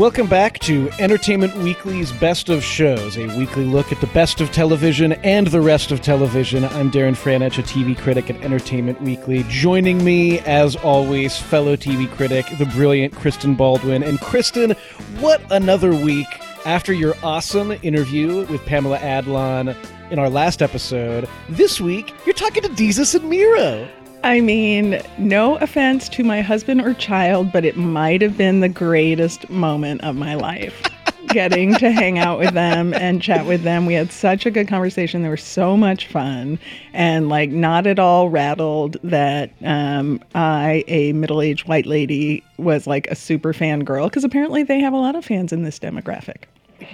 Welcome back to Entertainment Weekly's Best of Shows, a weekly look at the best of television and the rest of television. I'm Darren Franich, a TV critic at Entertainment Weekly. Joining me, as always, fellow TV critic, the brilliant Kristen Baldwin. And Kristen, what another week after your awesome interview with Pamela Adlon in our last episode. This week, you're talking to Desus and Mero. I mean, no offense to my husband or child, but it might have been the greatest moment of my life. getting to hang out with them and chat with them. We had such a good conversation. They were so much fun and like not at all rattled that um, I, a middle aged white lady, was like a super fan girl because apparently they have a lot of fans in this demographic.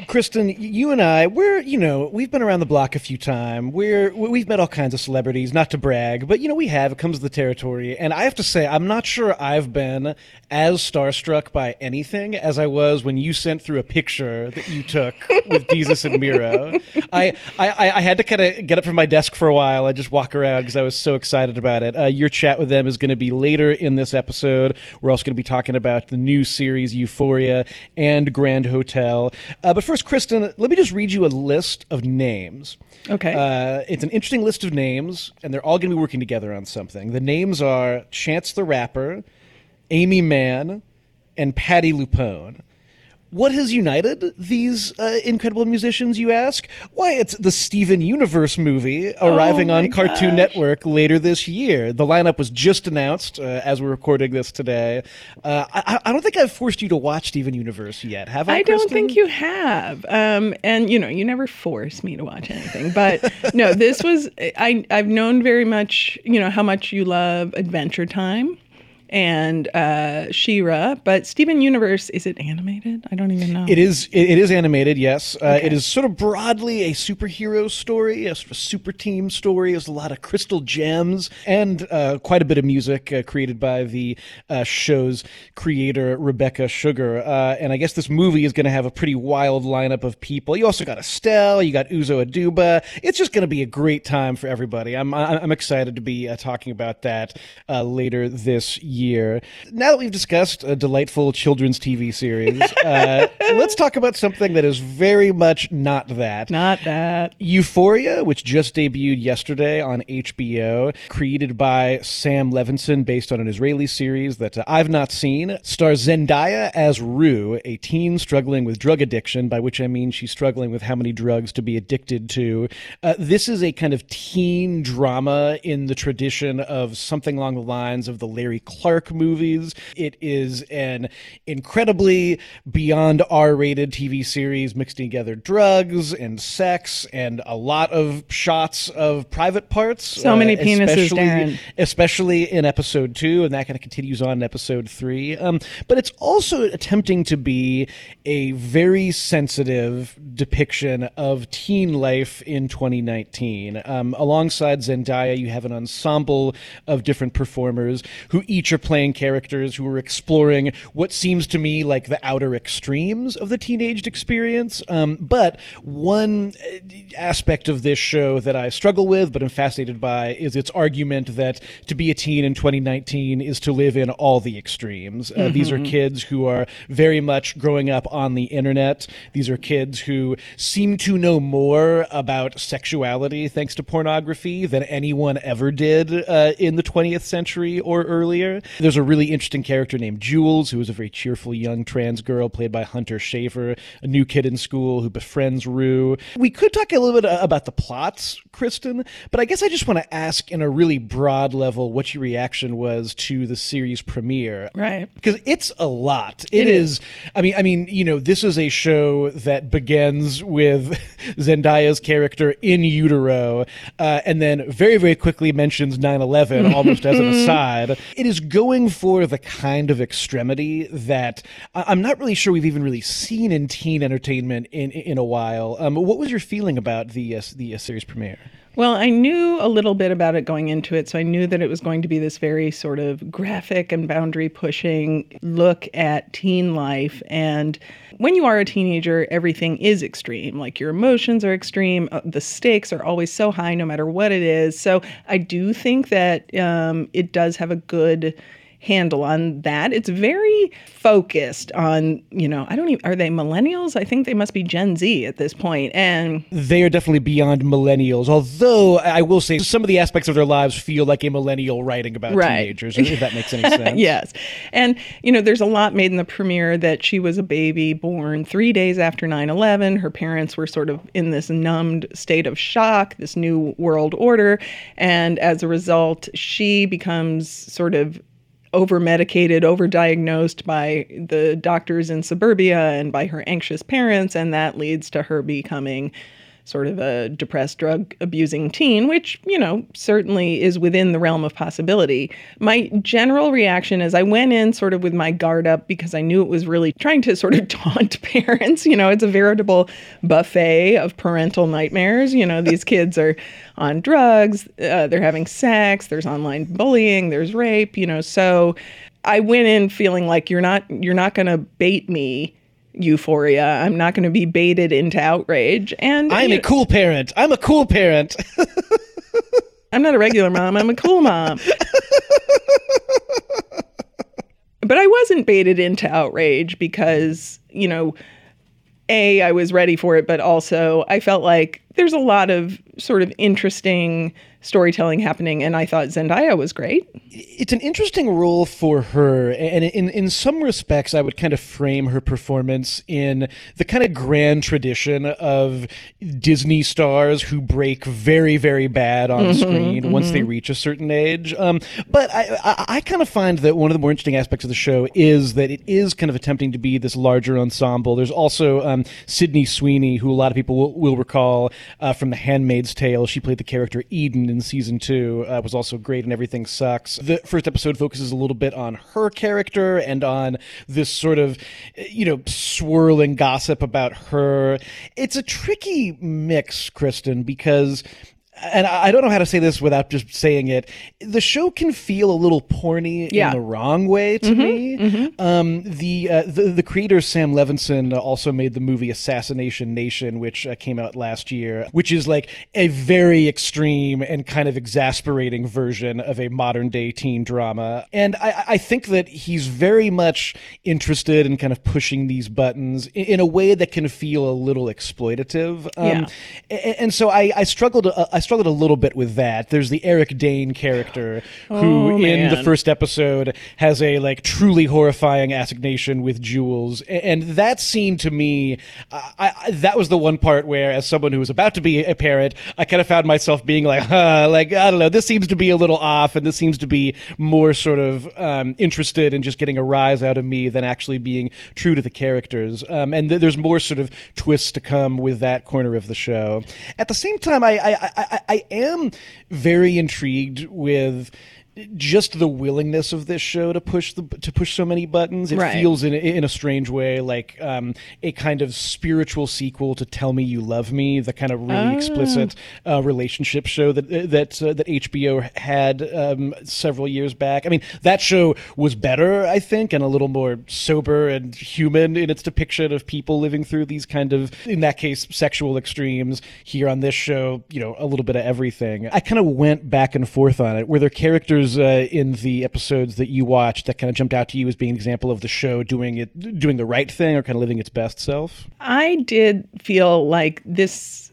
Kristen, you and I, we're, you know, we've been around the block a few times. We're, we've met all kinds of celebrities, not to brag, but, you know, we have. It comes to the territory. And I have to say, I'm not sure I've been as starstruck by anything as I was when you sent through a picture that you took with Desus and Mero. I, I, I had to kind of get up from my desk for a while. I just walk around because I was so excited about it. Uh, your chat with them is going to be later in this episode. We're also going to be talking about the new series Euphoria and Grand Hotel. Uh, but first, Kristen, let me just read you a list of names. Okay. Uh, it's an interesting list of names, and they're all going to be working together on something. The names are Chance the Rapper, Aimee Mann, and Patti LuPone. What has united these uh, incredible musicians, you ask? Why, it's the Steven Universe movie arriving Oh on my Cartoon gosh. Network later this year. The lineup was just announced uh, as we're recording this today. Uh, I, I don't think I've forced you to watch Steven Universe yet, have I? I don't think you have. Um, and you know, you never force me to watch anything. But no, this was I I've known very much, you know, how much you love Adventure Time and uh She-Ra, but Steven Universe, is it animated? I don't even know. It is. It, it is animated. Yes, uh, Okay. it is sort of broadly a superhero story, a sort of super team story. There's a lot of crystal gems and uh, quite a bit of music uh, created by the uh, show's creator Rebecca Sugar. Uh, and I guess this movie is going to have a pretty wild lineup of people. You also got Estelle. You got Uzo Aduba. It's just going to be a great time for everybody. I'm I'm excited to be uh, talking about that uh, later this year. Now that we've discussed a delightful children's TV series, uh, let's talk about something that is very much not that. not that. Euphoria, which just debuted yesterday on HBO, created by Sam Levinson based on an Israeli series that uh, I've not seen, stars Zendaya as Rue, a teen struggling with drug addiction, by which I mean she's struggling with how many drugs to be addicted to. Uh, this is a kind of teen drama in the tradition of something along the lines of the Larry Clark movies. It is an incredibly beyond R rated TV series mixing together drugs and sex and a lot of shots of private parts. So many penises, especially, Darren. especially in episode two, and that kind of continues on in episode three. Um, but it's also attempting to be a very sensitive depiction of teen life in 2019. Um, alongside Zendaya, you have an ensemble of different performers who each are playing characters who are exploring what seems to me like the outer extremes of the teenaged experience. Um, but one uh, aspect of this show that I struggle with, but am fascinated by, is its argument that to be a teen in 2019 is to live in all the extremes. Uh, These are kids who are very much growing up on the internet. These are kids who seem to know more about sexuality thanks to pornography than anyone ever did uh, in the 20th century or earlier. There's a really interesting character named Jules, who is a very cheerful young trans girl played by Hunter Schafer, a new kid in school who befriends Rue. We could talk a little bit uh, about the plots, Kristen, but I guess I just want to ask in a really broad level what your reaction was to the series premiere. Right. Because it's a lot. It it is. I mean, I mean, you know, this is a show that begins with Zendaya's character in utero, uh, and then very, very quickly mentions 9/11 almost as an aside. It is going for the kind of extremity that I'm not really sure we've even really seen in teen entertainment in in a while. Um, what was your feeling about the uh, the uh, series premiere? Well, I knew a little bit about it going into it, so I knew that it was going to be this very sort of graphic and boundary pushing look at teen life. And when you are a teenager, everything is extreme. Like your emotions are extreme, uh, the stakes are always so high, no matter what it is. So I do think that um, it does have a good handle on that. It's very focused on, you know, I don't even, are they millennials? I think they must be Gen Z at this point. And they are definitely beyond millennials. Although I will say some of the aspects of their lives feel like a millennial writing about right. teenagers, if that makes any sense. yes. And, you know, there's a lot made in the premiere that she was a baby born three days after 9 11. Her parents were sort of in this numbed state of shock, this new world order. And as a result, she becomes sort of over medicated, over diagnosed by the doctors in suburbia and by her anxious parents. And that leads to her becoming sort of a depressed, drug abusing teen, which, you know, certainly is within the realm of possibility. My general reaction is I went in sort of with my guard up because I knew it was really trying to sort of taunt parents. You know, it's a veritable buffet of parental nightmares. You know, these kids are on drugs, uh, they're having sex, there's online bullying, there's rape, you know, so. I went in feeling like you're not you're not going to bait me euphoria. I'm not going to be baited into outrage. And I'm a cool parent. I'm a cool parent. I'm not a regular mom. I'm a cool mom. but I wasn't baited into outrage because, you know, A, I was ready for it, but also I felt like there's a lot of sort of interesting storytelling happening, and I thought Zendaya was great. It's an interesting role for her, and in in some respects, I would kind of frame her performance in the kind of grand tradition of Disney stars who break very, very bad on mm-hmm, screen mm-hmm. once they reach a certain age. Um, but I, I, I kind of find that one of the more interesting aspects of the show is that it is kind of attempting to be this larger ensemble. There's also um, Sydney Sweeney, who a lot of people will, will recall uh, from The Handmaid's Tale. She played the character Eden in season two. Uh, was also great and Everything Sucks. The first episode focuses a little bit on her character and on this sort of, you know, swirling gossip about her. It's a tricky mix, Kristen, because and I don't know how to say this without just saying it. The show can feel a little porny yeah. in the wrong way to mm-hmm, me. Mm-hmm. Um, the, uh, the the creator Sam Levinson also made the movie Assassination Nation, which uh, came out last year, which is like a very extreme and kind of exasperating version of a modern day teen drama. And I, I think that he's very much interested in kind of pushing these buttons in, in a way that can feel a little exploitative. Um, yeah. and, and, so I, I struggled. Uh, I struggled a little bit with that. There's the Eric Dane character who, oh, in the first episode, has a like truly horrifying assignation with Jules, and that scene to me, I, I, that was the one part where, as someone who was about to be a parent, I kind of found myself being like, huh, like I don't know, this seems to be a little off, and this seems to be more sort of um, interested in just getting a rise out of me than actually being true to the characters. Um, and th- there's more sort of twists to come with that corner of the show. At the same time, I, I, I I, I am very intrigued with just the willingness of this show to push the to push so many buttons. It right. feels in in a strange way like um, a kind of spiritual sequel to Tell Me You Love Me, the kind of really oh. explicit uh, relationship show that that uh, that HBO had um, several years back. I mean, that show was better, I think, and a little more sober and human in its depiction of people living through these kind of, in that case, sexual extremes. Here on this show, you know, a little bit of everything. I kind of went back and forth on it. Were there characters uh, in the episodes that you watched that kind of jumped out to you as being an example of the show doing it, doing the right thing, or kind of living its best self? I did feel like this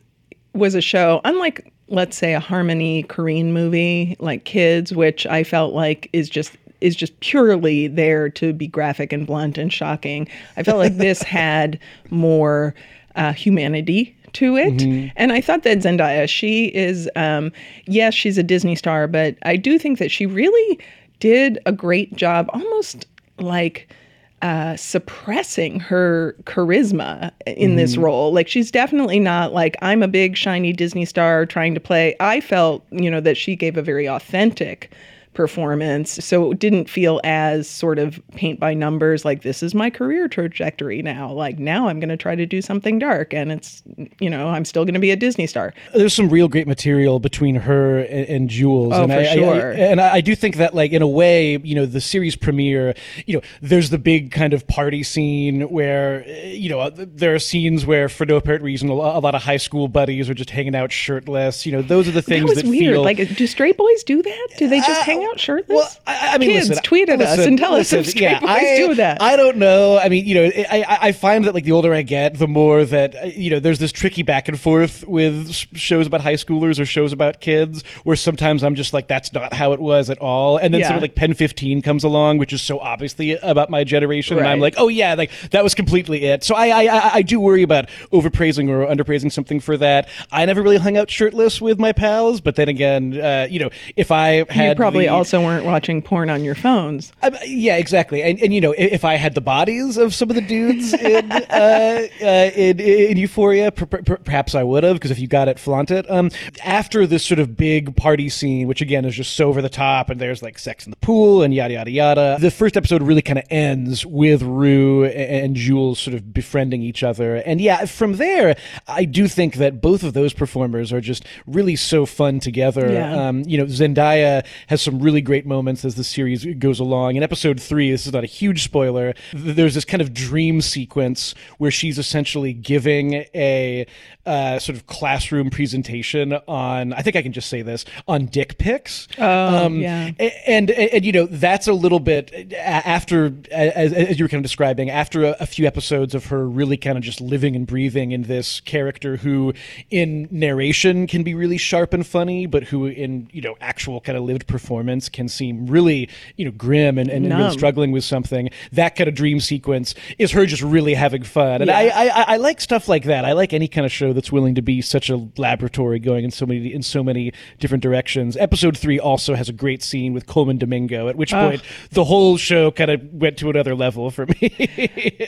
was a show, unlike let's say a Harmony Korine movie like Kids, which I felt like is just is just purely there to be graphic and blunt and shocking. I felt like this had more uh, humanity to it. Mm-hmm. And I thought that Zendaya, she is, um, yes, she's a Disney star, but I do think that she really did a great job, almost like. Uh, suppressing her charisma in mm-hmm. this role. Like she's definitely not like I'm a big shiny Disney star trying to play. I felt, you know, that she gave a very authentic performance. So it didn't feel as sort of paint by numbers like this is my career trajectory now. Like now I'm going to try to do something dark and it's, you know, I'm still going to be a Disney star. There's some real great material between her and, and Jules. Oh, and for I, sure. I, and I do think that, like, in a way, you know, the series premiere, you know, there's the big kind of party scene where, you know, there are scenes where, for no apparent reason, a lot of high school buddies are just hanging out shirtless. You know, those are the things that, that weird. feel like, do straight boys do that? Do they just uh, hang hang out shirtless? Well, I, I mean, kids listen, tweet at us and tell us if listen, straight boys I, do that. I don't know. I mean, you know, I, I- find that like the older I get, the more that uh, you know, there's this tricky back and forth with shows about high schoolers or shows about kids, where sometimes I'm just like, that's not how it was at all, and then sort of like Pen 15 comes along, which is so obviously about my generation, and I'm like, oh yeah, like that was completely it. So I, I, I, I do worry about overpraising or underpraising something for that. I never really hung out shirtless with my pals, but then again, uh, you know, if I had you probably the- also weren't watching porn on your phones. um, yeah, exactly. And, and you know, if I had the bodies of some of the dudes in uh, uh, in, in Euphoria, per- per- perhaps I would have. Because if you got it, flaunt it. Um, after this sort of big party scene, which again is just so over the top, and there's like sex in the pool and yada yada yada. The first episode really kind of ends with Rue and Jules sort of befriending each other, and yeah, from there, I do think that both of those performers are just really so fun together. Yeah. Um, you know, Zendaya has some really great moments as the series goes along. In episode three, this is not a huge spoiler. There's this kind of dream sequence where she's essentially giving a uh, sort of classroom presentation on. I think I can just say this on dick pics. Oh, yeah. And, and and you know that's a little bit after as, as you were kind of describing after a, a few episodes of her really kind of just living and breathing in this character who in narration can be really sharp and funny but who in you know actual kind of lived performance can seem really you know grim and, and really struggling with something that kind of dream sequence is her just really having fun. And Yeah. I, I I- I like stuff like that. I like any kind of show that's willing to be such a laboratory going in so many in so many different directions. Episode three also has a great scene with Colman Domingo at which point the whole show kind of went to another level for me.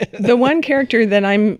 The one character that I'm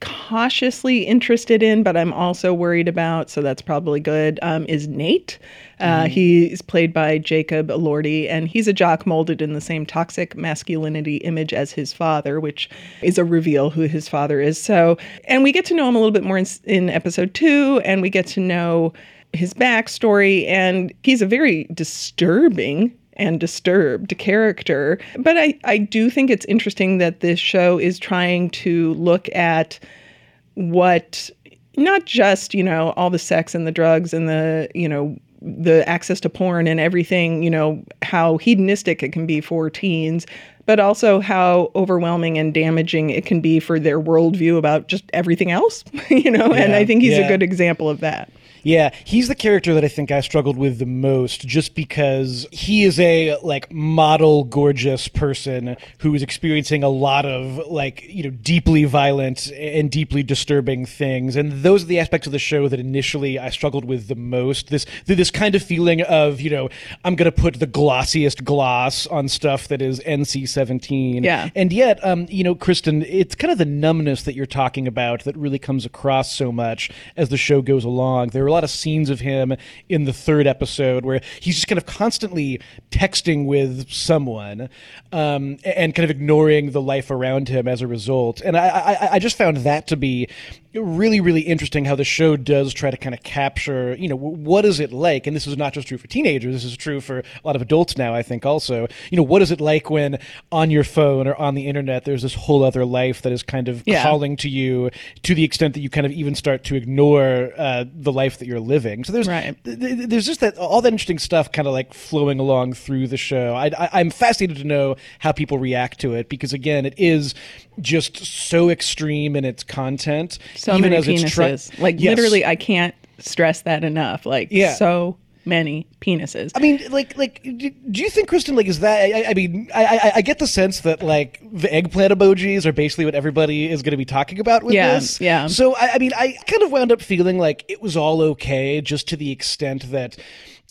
cautiously interested in, but I'm also worried about, so that's probably good, um, is Nate. Uh, He's played by Jacob Elordi, and he's a jock molded in the same toxic masculinity image as his father, which is a reveal who his father is. So, and we get to know him a little bit more in, in episode two, and we get to know his backstory, and he's a very disturbing and disturbed character. But I, I do think it's interesting that this show is trying to look at what not just, you know, all the sex and the drugs and the, you know, the access to porn and everything, you know, how hedonistic it can be for teens, but also how overwhelming and damaging it can be for their worldview about just everything else, you know, and I think he's yeah. a good example of that. Yeah, he's the character that I think I struggled with the most just because he is a like model gorgeous person who is experiencing a lot of like, you know, deeply violent and deeply disturbing things. And those are the aspects of the show that initially I struggled with the most. This this kind of feeling of, you know, I'm going to put the glossiest gloss on stuff that is NC-17. Yeah. And yet, um, you know, Kristen, it's kind of the numbness that you're talking about that really comes across so much as the show goes along. There are lot of scenes of him in the third episode where he's just kind of constantly texting with someone um, and kind of ignoring the life around him as a result. And I, I, I just found that to be really, really interesting how the show does try to kind of capture, you know, what is it like? And this is not just true for teenagers, this is true for a lot of adults now, I think, also. You know, what is it like when on your phone or on the internet there's this whole other life that is kind of Yeah. calling to you to the extent that you kind of even start to ignore uh, the life that you're living? So there's, Right. th- th- there's just that, all that interesting stuff kind of like flowing along through the show. I, I, I'm fascinated to know how people react to it because, again, it is just so extreme in its content. So even many as it's penises. like Yes. literally, I can't stress that enough. Like Yeah. so many penises. I mean, like, like, do do you think, Kristen, like, is that? I, I mean, I, I, I get the sense that like the eggplant emojis are basically what everybody is going to be talking about with Yeah, this. yeah. So, I, I mean, I kind of wound up feeling like it was all okay, just to the extent that.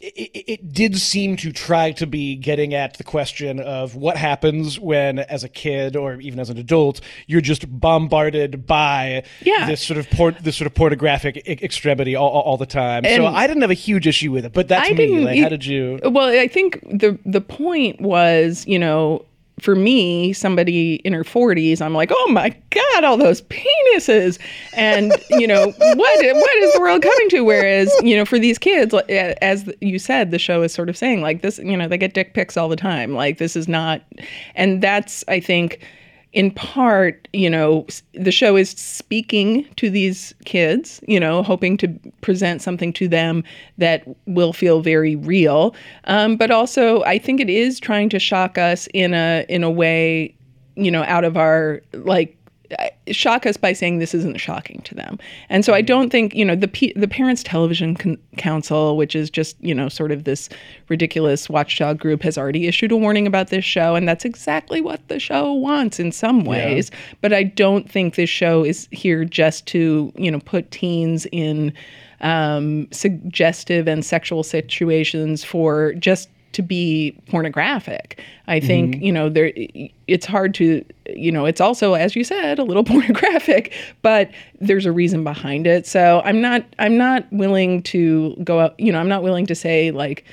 It, it, did seem to try to be getting at the question of what happens when, as a kid or even as an adult, you're just bombarded by Yeah. this sort of por- this sort of pornographic e- extremity all, all, the time. so I didn't have a huge issue with it, but that's I me. Like, how did you? Well, I think the the point was, you know, for me, somebody in her 40s, I'm like, oh my God, all those penises. And, you know, what what is the world coming to? Whereas, you know, for these kids, as you said, the show is sort of saying, like, this, you know, they get dick pics all the time. Like, this is not, and that's, I think, in part, you know, the show is speaking to these kids, you know, hoping to present something to them that will feel very real. Um, but also, I think it is trying to shock us in a in a way, you know, out of our like shock us by saying this isn't shocking to them. And so I don't think, you know, the P- the Parents Television Con- Council, which is just, you know, sort of this ridiculous watchdog group has already issued a warning about this show and that's exactly what the show wants in some ways, but I don't think this show is here just to, you know, put teens in um, suggestive and sexual situations for just to be pornographic. I think mm-hmm. you know there. It's hard to you know. It's also, as you said, a little pornographic, but there's a reason behind it. So I'm not. I'm not willing to go out. You know, I'm not willing to say like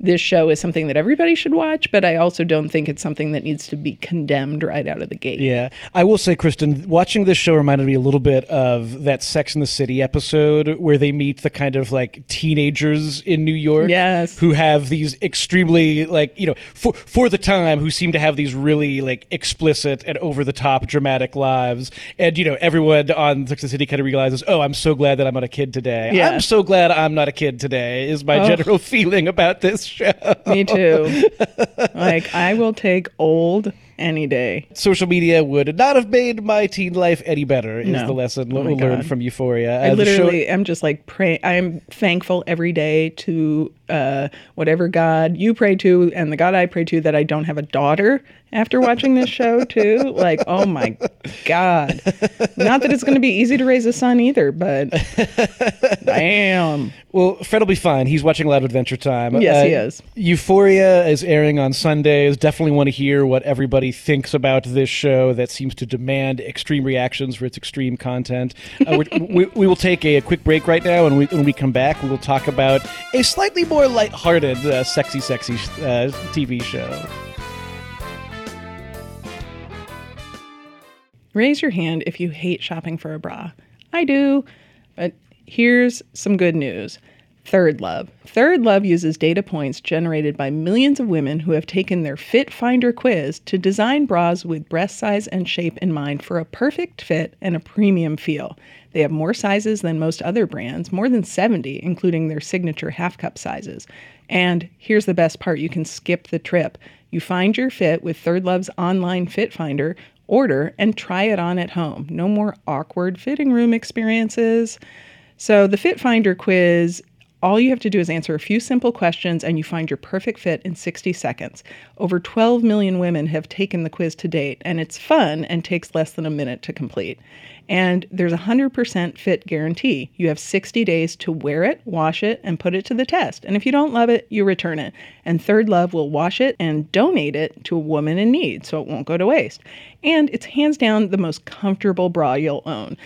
this show is something that everybody should watch, but I also don't think it's something that needs to be condemned right out of the gate. Yeah, I will say, Kristen, watching this show reminded me a little bit of that Sex in the City episode where they meet the kind of like teenagers in New York, Yes. who have these extremely like you know for for the time who seem to have these really like explicit and over the top dramatic lives, and you know everyone on Sex and the City kind of realizes, oh, I'm so glad that I'm not a kid today. Yeah. I'm so glad I'm not a kid today. Is my Oh. general feeling about this show. Me too. like I will take old any day. social media would not have made my teen life any better is No. the lesson Oh my learned God. from euphoria I Uh, the show- literally am just like pray. I'm thankful every day to uh, whatever God you pray to and the God I pray to that I don't have a daughter after watching this show too. Like, oh my God! Not that it's going to be easy to raise a son either, but damn. well fred will be fine he's watching loud adventure time Uh, Yes, he is. euphoria is airing on sundays definitely want to hear what everybody thinks about this show that seems to demand extreme reactions for its extreme content uh, we, we will take a, a quick break right now and we, when we come back we will talk about a slightly more lighthearted uh, sexy sexy uh, tv show Raise your hand if you hate shopping for a bra. I do, but here's some good news. Third Love. Third Love uses data points generated by millions of women who have taken their Fit Finder quiz to design bras with breast size and shape in mind for a perfect fit and a premium feel. They have more sizes than most other brands, more than 70, including their signature half cup sizes. And here's the best part you can skip the trip. You find your fit with Third Love's online fit finder order and try it on at home. No more awkward fitting room experiences. So, the Fit Finder quiz, all you have to do is answer a few simple questions and you find your perfect fit in 60 seconds. Over 12 million women have taken the quiz to date, and it's fun and takes less than a minute to complete. And there's a 100% fit guarantee. You have 60 days to wear it, wash it, and put it to the test. And if you don't love it, you return it. And Third Love will wash it and donate it to a woman in need so it won't go to waste. And it's hands down the most comfortable bra you'll own.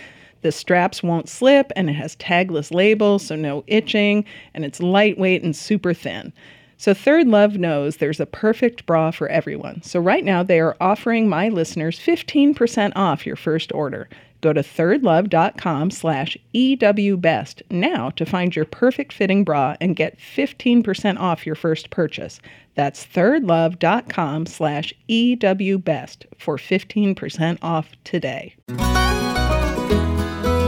The straps won't slip and it has tagless labels, so no itching, and it's lightweight and super thin. So Third Love knows there's a perfect bra for everyone. So right now they are offering my listeners 15% off your first order. Go to thirdlove.com slash EWBest now to find your perfect fitting bra and get 15% off your first purchase. That's thirdlove.com slash EWBest for 15% off today.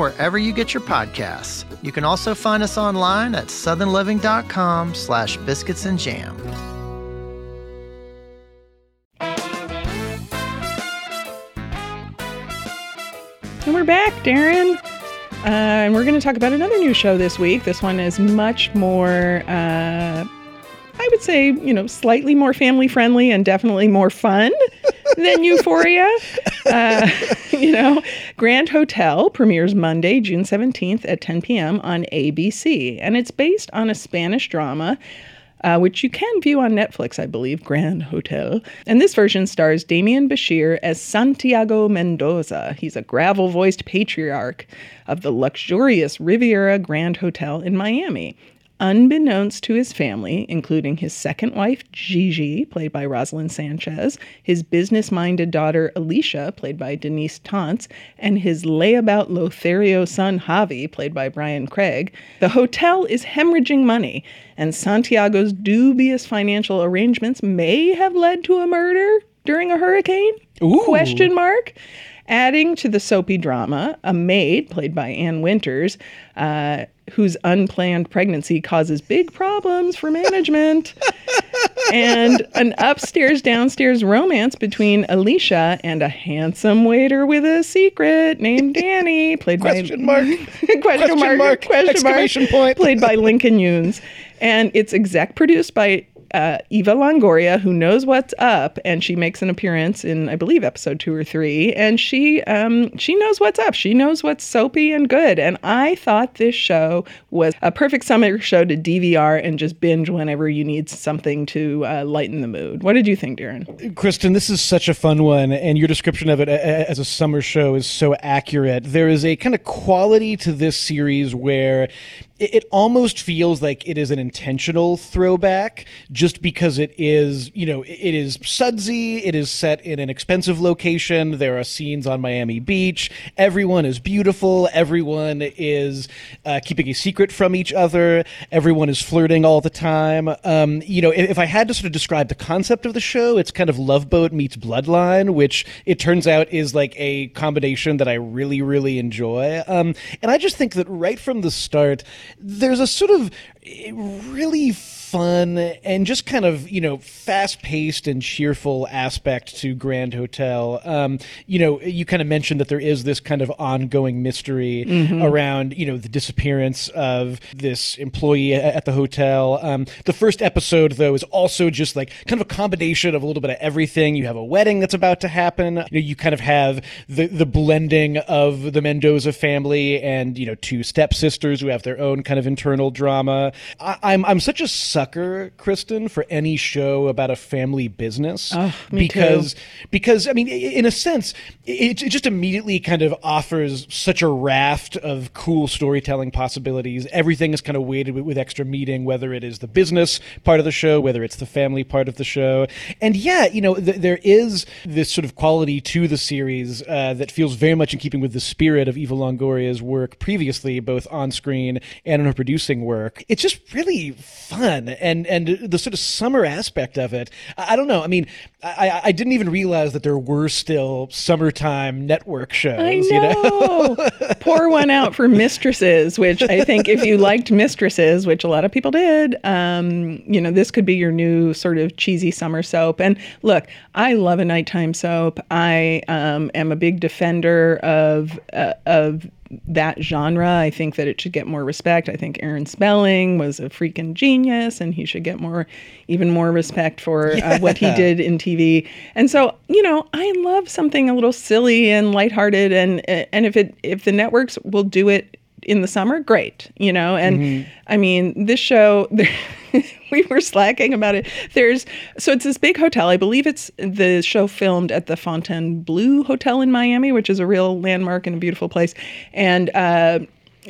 wherever you get your podcasts. You can also find us online at southernliving.com slash biscuits and jam. And we're back, Darren. Uh, and we're going to talk about another new show this week. This one is much more, uh, I would say, you know, slightly more family friendly and definitely more fun than Euphoria. Uh, you know, Grand Hotel premieres Monday, June 17th at 10 p.m. on ABC. And it's based on a Spanish drama uh, which you can view on Netflix, I believe, Grand Hotel. And this version stars Demián Bichir as Santiago Mendoza. He's a gravel voiced patriarch of the luxurious Riviera Grand Hotel in Miami unbeknownst to his family, including his second wife, Gigi, played by Roselyn Sanchez, his business minded daughter, Alicia, played by Denyse Tontz, and his layabout Lothario son, Javi, played by Bryan Craig, the hotel is hemorrhaging money, and Santiago's dubious financial arrangements may have led to a murder during a hurricane? Ooh. Question mark. Adding to the soapy drama, a maid, played by Anne Winters, uh, whose unplanned pregnancy causes big problems for management, and an upstairs downstairs romance between Alicia and a handsome waiter with a secret named Danny, played by Question by mark. question, Question mark, mark. question Exclamation mark, point. played by Lincoln Younes, and it's exec produced by uh, Eva Longoria, who knows what's up, and she makes an appearance in, I believe, episode two or three, and she um, she knows what's up. She knows what's soapy and good. And I thought this show was a perfect summer show to DVR and just binge whenever you need something to uh, lighten the mood. What did you think, Darren? Kristen, this is such a fun one, and your description of it as a summer show is so accurate. There is a kind of quality to this series where it, it almost feels like it is an intentional throwback, just because it is, you know, it- is sudsy. It is set in an expensive location. There are scenes on Miami Beach. Everyone is beautiful. Everyone is uh, keeping a secret from each other. Everyone is flirting all the time. Um, you know, if, if I had to sort of describe the concept of the show, it's kind of Love Boat meets Bloodline, which it turns out is like a combination that I really, really enjoy. Um, and I just think that right from the start, there's a sort of eh, really fun and just kind of you know fast paced and cheerful aspect to Grand Hotel. Um, you know, you kind of mentioned that there is this kind of ongoing mystery around you know the disappearance of this employee at the hotel. Um, the first episode though is also just like kind of a combination of a little bit of everything. You have a wedding that's about to happen. You, know, you kind of have the the blending of the Mendoza family and you know two stepsisters who have their own kind of internal drama. I, I'm I'm such a sucker, Kristen, for any show about a family business Oh, me too. because because I mean, in a sense, it, it just immediately kind of offers such a raft of cool storytelling possibilities. Everything is kind of weighted with, with extra meaning, whether it is the business part of the show, whether it's the family part of the show, and yeah, you know, th- there is this sort of quality to the series uh, that feels very much in keeping with the spirit of Eva Longoria's work previously, both on screen and in her producing work. It's just really fun, and and the sort of summer aspect of it. I, I don't know. I mean, I, I- didn't even realize that there were still summertime network shows. I You know? know. Pour one out for Mistresses, which I think if you liked Mistresses, which a lot of people did, um, you know, this could be your new sort of cheesy summer soap. And look, I love a nighttime soap. I um, am a big defender of uh, of that genre. I think that it should get more respect. I think Aaron Spelling was a freaking genius and he should get more, even more respect for uh, what he did in TV. And so, you know, I love something a little silly and lighthearted and and if it if the networks will do it in the summer, great, you know. And I mean, this show we were slacking about it. There's so it's this big hotel. I believe it's the show filmed at the Fontainebleau Hotel in Miami, which is a real landmark and a beautiful place. And uh,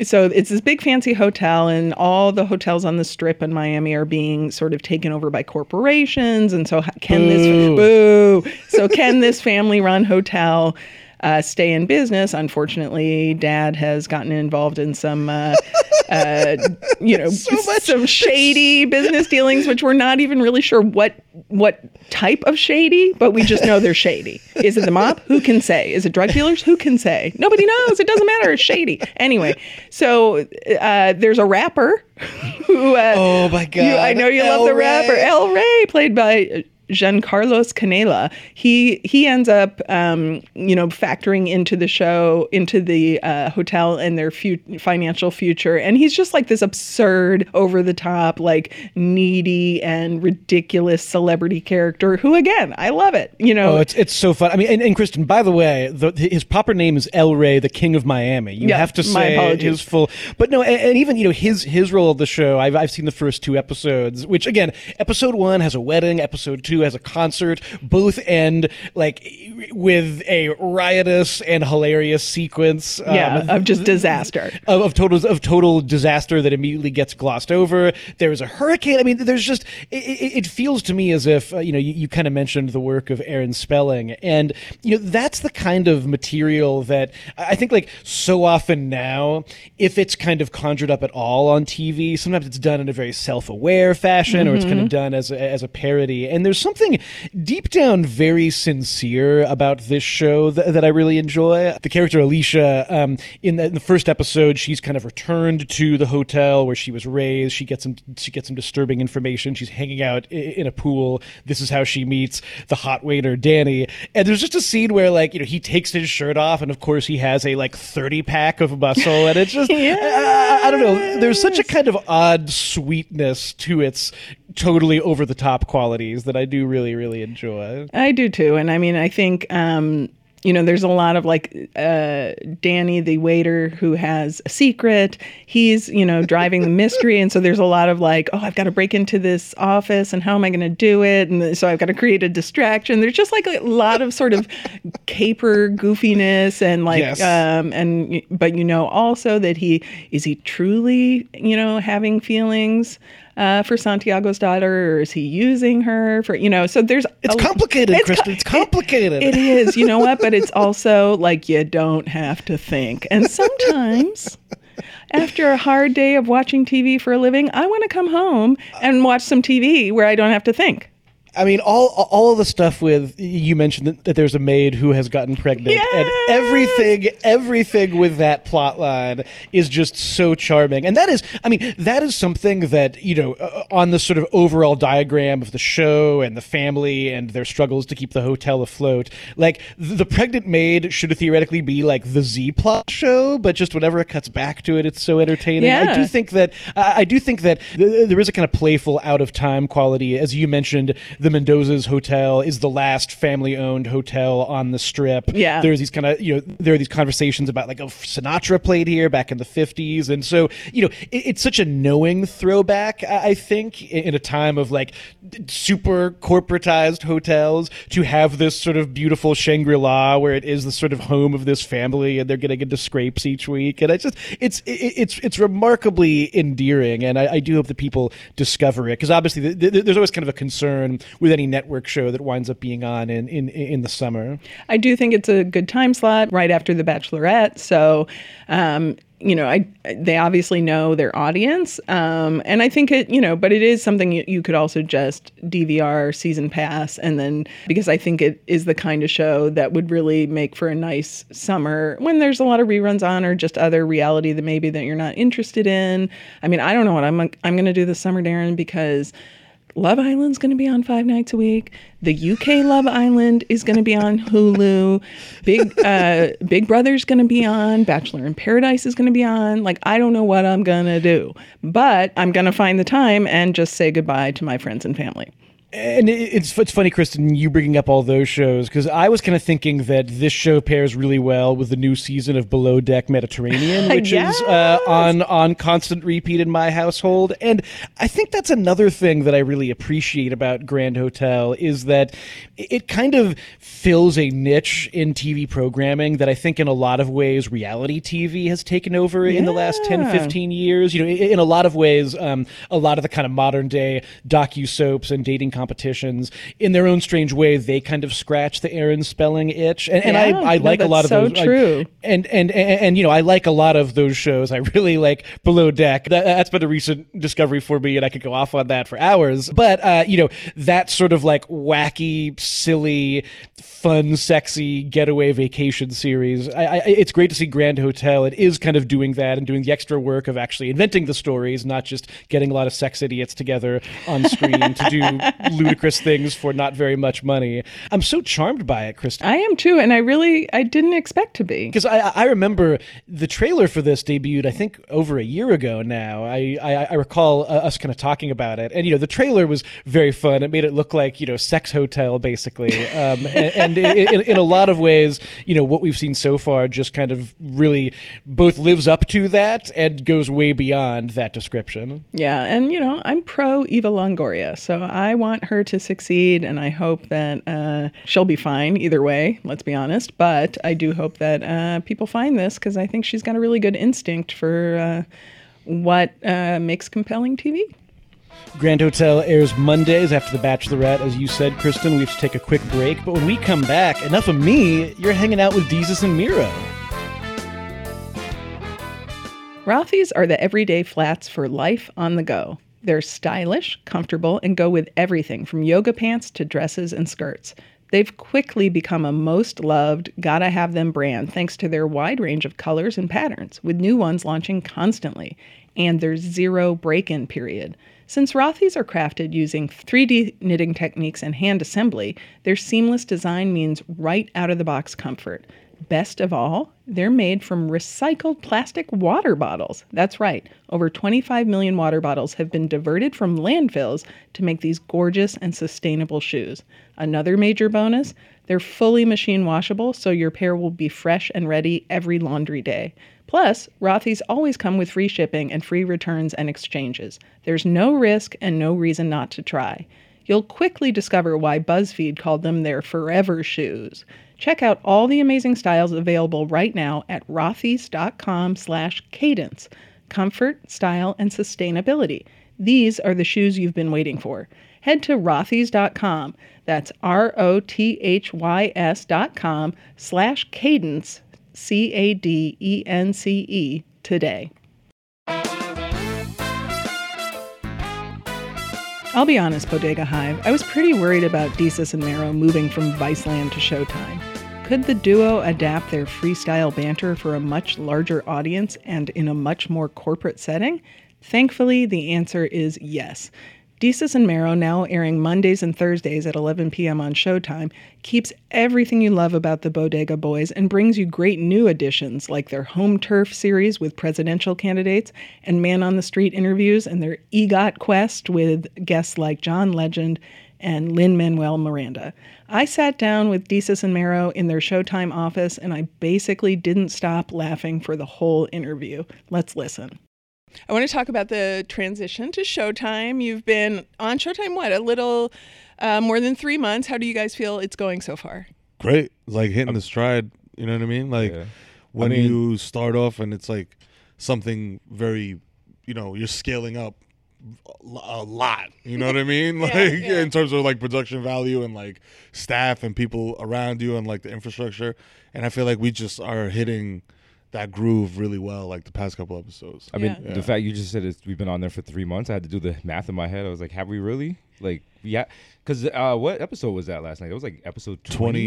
so it's this big fancy hotel, and all the hotels on the strip in Miami are being sort of taken over by corporations. And so can this boo? So can this family-run hotel? Uh, stay in business. Unfortunately, Dad has gotten involved in some, uh, uh, you know, much- some shady business dealings, which we're not even really sure what what type of shady, but we just know they're shady. Is it the mob? Who can say? Is it drug dealers? Who can say? Nobody knows. It doesn't matter. It's shady. Anyway, so uh, there's a rapper who. Uh, Oh my god! you, I know you love the rapper Rey. El Rey, played by Jencarlos Canela. He he ends up, um, you know, factoring into the show, into the uh, hotel and their fu- financial future, and he's just like this absurd, over the top, like needy and ridiculous celebrity character. Who, again, I love it. You know, Oh, it's it's so fun. I mean, and, and Kristen, by the way, the, his proper name is El Rey, the King of Miami. You have to say his full. But no, and, and even you know his his role of the show. I've I've seen the first two episodes, which again, episode one has a wedding, episode two has a concert. Both end like with a riotous and hilarious sequence. yeah, um, of just disaster. of, of total of total disaster that immediately gets glossed over. There's a hurricane. I mean, there's just it, it, it feels to me as if uh, you know you, you kind of mentioned the work of Aaron Spelling, and you know that's the kind of material that I think like so often now, if it's kind of conjured up at all on TV, sometimes it's done in a very self-aware fashion, or it's kind of done as a, as a parody. And there's something deep down very sincere about this show that, that I really enjoy. The character Alicia, um, in, the, in the first episode, she's kind of returned to the hotel where she was raised. She gets some she gets some disturbing information. She's hanging out in a pool. This is how she meets the hot waiter Danny. And there's just a scene where like you know he takes his shirt off, and of course he has a like 30 pack of muscle, and it's just I, I- I don't know. There's such a kind of odd sweetness to its totally over the top qualities that I do really really enjoy. I do too. And I mean, I think, um, you know, there's a lot of like uh, Danny, the waiter who has a secret. He's, you know, driving the mystery. And so there's a lot of like, oh, I've got to break into this office and how am I going to do it? And so I've got to create a distraction. There's just like a lot of sort of caper goofiness and like, Yes. um, and, but you know, also that he, is he truly, you know, having feelings? Uh, for Santiago's daughter, or is he using her for you know? So there's It's a- complicated, It's Kristen. it's complicated. it is, you know what? But it's also like you don't have to think. And sometimes, after a hard day of watching TV for a living, I want to come home and watch some TV where I don't have to think. I mean, all all of the stuff with you mentioned that, that there's a maid who has gotten pregnant, and everything, everything with that plot line is just so charming. And that is, I mean, that is something that you know, uh, on the sort of overall diagram of the show and the family and their struggles to keep the hotel afloat. Like th- the pregnant maid should theoretically be like the Z plot show, but just whenever it cuts back to it, it's so entertaining. I do think that I I do think that th- there is a kind of playful, out of time quality, as you mentioned. The Mendoza's Hotel is the last family-owned hotel on the Strip. Yeah. there's these kind of you know there are these conversations about like oh Sinatra played here back in the '50s, and so you know it, it's such a knowing throwback. I, I think in, in a time of like super corporatized hotels to have this sort of beautiful Shangri-La where it is the sort of home of this family, and they're getting into scrapes each week, and I just it's it, it's it's remarkably endearing, and I, I do hope that people discover it because obviously th- th- there's always kind of a concern with any network show that winds up being on in in, in the summer. I do think it's a good time slot right after The Bachelorette. So, um, you know, I they obviously know their audience, um, and I think it, you know, but it is something you, you could also just DVR season pass, and then because I think it is the kind of show that would really make for a nice summer when there's a lot of reruns on or just other reality that maybe that you're not interested in. I mean, I don't know what I'm I'm going to do this summer, Darren, because. Love Island's going to be on five nights a week. The UK Love Island is going to be on Hulu. Big uh, Big Brother's going to be on. Bachelor in Paradise is going to be on. Like I don't know what I'm going to do, but I'm going to find the time and just say goodbye to my friends and family. And it's it's funny, Kristen, you bringing up all those shows because I was kind of thinking that this show pairs really well with the new season of Below Deck Mediterranean, which is uh, on on constant repeat in my household. And I think that's another thing that I really appreciate about Grand Hotel is that it kind of fills a niche in TV programming that I think in a lot of ways reality TV has taken over in the last 10, 15 years. You know, in in a lot of ways, um, a lot of the kind of modern day docu soaps and dating competitions, in their own strange way, they kind of scratch the Aaron Spelling itch, and, and Yeah, I, I no, like a lot of so those. I- true. and, and and and you know, I like a lot of those shows. I really like Below Deck. That, that's been a recent discovery for me, and I could go off on that for hours. But uh, you know, that sort of like wacky, silly, fun, sexy getaway vacation series. I, I, it's great to see Grand Hotel. It is kind of doing that and doing the extra work of actually inventing the stories, not just getting a lot of sex idiots together on screen to do ludicrous things for not very much money. I'm so charmed by it, Kristen. I am too, and I really I didn't expect to be. Because I, I remember the trailer for this debuted, I think, over a year ago now. I, I, I recall uh, us kind of talking about it. And, you know, the trailer was very fun. It made it look like, you know, Sex Hotel, basically. Um, and and in, in a lot of ways, you know, what we've seen so far just kind of really both lives up to that and goes way beyond that description. Yeah, and you know, I'm pro Eva Longoria, so I want her to succeed, and I hope that uh, she'll be fine either way. Let's be honest, but I do hope that uh, people find this because I think she's got a really good instinct for uh, what uh, makes compelling TV. Grand Hotel airs Mondays after The Bachelorette. As you said, Kristen, we have to take a quick break. But when we come back, enough of me, you're hanging out with Desus and Mero. Rothy's are the everyday flats for life on the go. They're stylish, comfortable, and go with everything from yoga pants to dresses and skirts. They've quickly become a most loved, gotta have them brand thanks to their wide range of colors and patterns, with new ones launching constantly, and their zero break in period. Since Rothy's are crafted using 3D knitting techniques and hand assembly, their seamless design means right out of the box comfort. Best of all, they're made from recycled plastic water bottles. That's right, over 25 million water bottles have been diverted from landfills to make these gorgeous and sustainable shoes. Another major bonus they're fully machine washable, so your pair will be fresh and ready every laundry day. Plus, Rothy's always come with free shipping and free returns and exchanges. There's no risk and no reason not to try. You'll quickly discover why BuzzFeed called them their forever shoes. Check out all the amazing styles available right now at rothys.com slash cadence. Comfort, style, and sustainability. These are the shoes you've been waiting for. Head to rothys.com. That's R-O-T-H-Y-S dot com slash cadence, C-A-D-E-N-C-E, today. I'll be honest, Bodega Hive, I was pretty worried about Desus and Mero moving from Viceland to Showtime. Could the duo adapt their freestyle banter for a much larger audience and in a much more corporate setting? Thankfully, the answer is yes. Desus and Mero, now airing Mondays and Thursdays at 11 p.m. on Showtime, keeps everything you love about the Bodega Boys and brings you great new additions like their Home Turf series with presidential candidates and Man on the Street interviews and their EGOT quest with guests like John Legend and Lin Manuel Miranda. I sat down with Desus and Mero in their Showtime office and I basically didn't stop laughing for the whole interview. Let's listen. I want to talk about the transition to Showtime. You've been on Showtime, what, a little uh, more than three months. How do you guys feel it's going so far? Great. Like hitting the stride. You know what I mean? Like Yeah. when I mean- you start off and it's like something very, you know, you're scaling up a lot. You know what I mean? Like yeah. in terms of like production value and like staff and people around you and like the infrastructure. And I feel like we just are hitting that groove really well like the past couple episodes. I mean, Yeah. the fact you just said it's, we've been on there for three months. I had to do the math in my head. I was like, have we really? Like, yeah, because uh, what episode was that last night? It was like episode 20 twenty.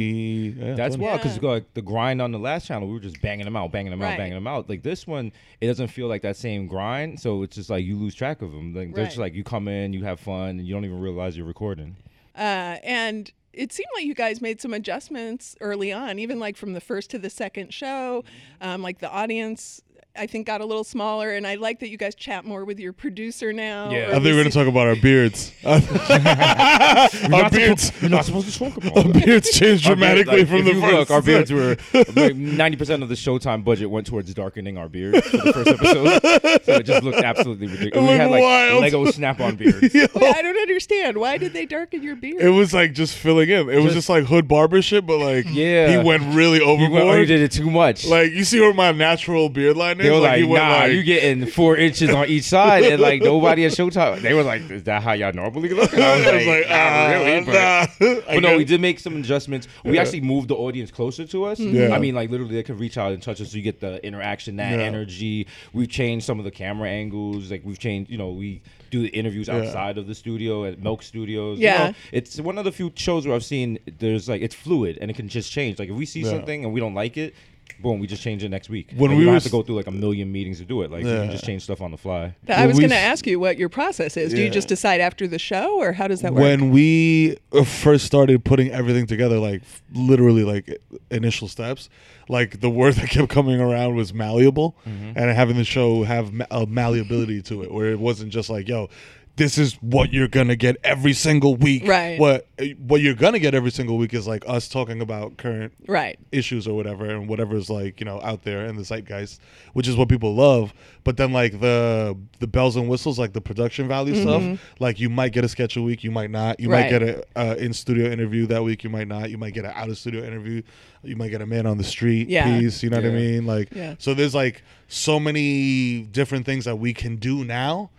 yeah, That's 20. wild because like the grind on the last channel, we were just banging them out, banging them Right. out, banging them out. Like this one, it doesn't feel like that same grind. So it's just like you lose track of them. Like they're just like you come in, you have fun, and you don't even realize you're recording. Uh, and it seemed like you guys made some adjustments early on, even like from the first to the second show. Um, like the audience, I think, got a little smaller. And I like that you guys chat more with your producer now. Yeah. I think we we're gonna talk about our beards. our beards, You're not supposed to talk about. our beards changed Our beard- dramatically like, from if the you first. look, our beards were like ninety percent of the Showtime budget went towards darkening our beards for the first episode, so it just looked absolutely ridiculous. we looked had like wild. Lego snap-on beards. Wait, I don't understand. Why did they darken your beard? it was like just filling in. It was Just- just like hood barbership, but like Yeah. he went really You, overboard. went, oh, you did it too much. Like you see where my natural beard line is. They were like, he went "Nah, like, you getting four inches on each side," and like nobody at Showtime. They were like, "Is that how y'all normally look?" And I was I like, was like, "Not ah, really." But, nah. But no, we did make some adjustments. We Yeah. actually moved the audience closer to us. Yeah. I mean, like literally, they could reach out and touch us. So you get the interaction, that Yeah. energy. We've changed some of the camera angles. Like we've changed. You know, we do the interviews Yeah. outside of the studio at Milk Studios. You Yeah. know, it's one of the few shows where I've seen there's like it's fluid and it can just change. Like if we see Yeah. something and we don't like it, boom, we just change it next week. When Like, we don't have to go through like a million meetings to do it. Like you Yeah. can just change stuff on the fly. I was going to s- ask you what your process is. Do you just decide after the show, or how does that work? when we uh, first started putting everything together, like literally like initial steps, like the word that kept coming around was malleable, Mm-hmm. and having the show have a malleability to it, where it wasn't just like, yo. This is what you're gonna get every single week. Right. What what you're gonna get every single week is like us talking about current right. issues or whatever and whatever's like you know out there in the zeitgeist which is what people love but then like the the bells and whistles like the production value stuff like you might get a sketch a week you might not you might get a uh, in studio interview that week you might not you might get an out of studio interview you might get a man on the street Yeah. piece you know what i mean like Yeah. so there's like so many different things that we can do now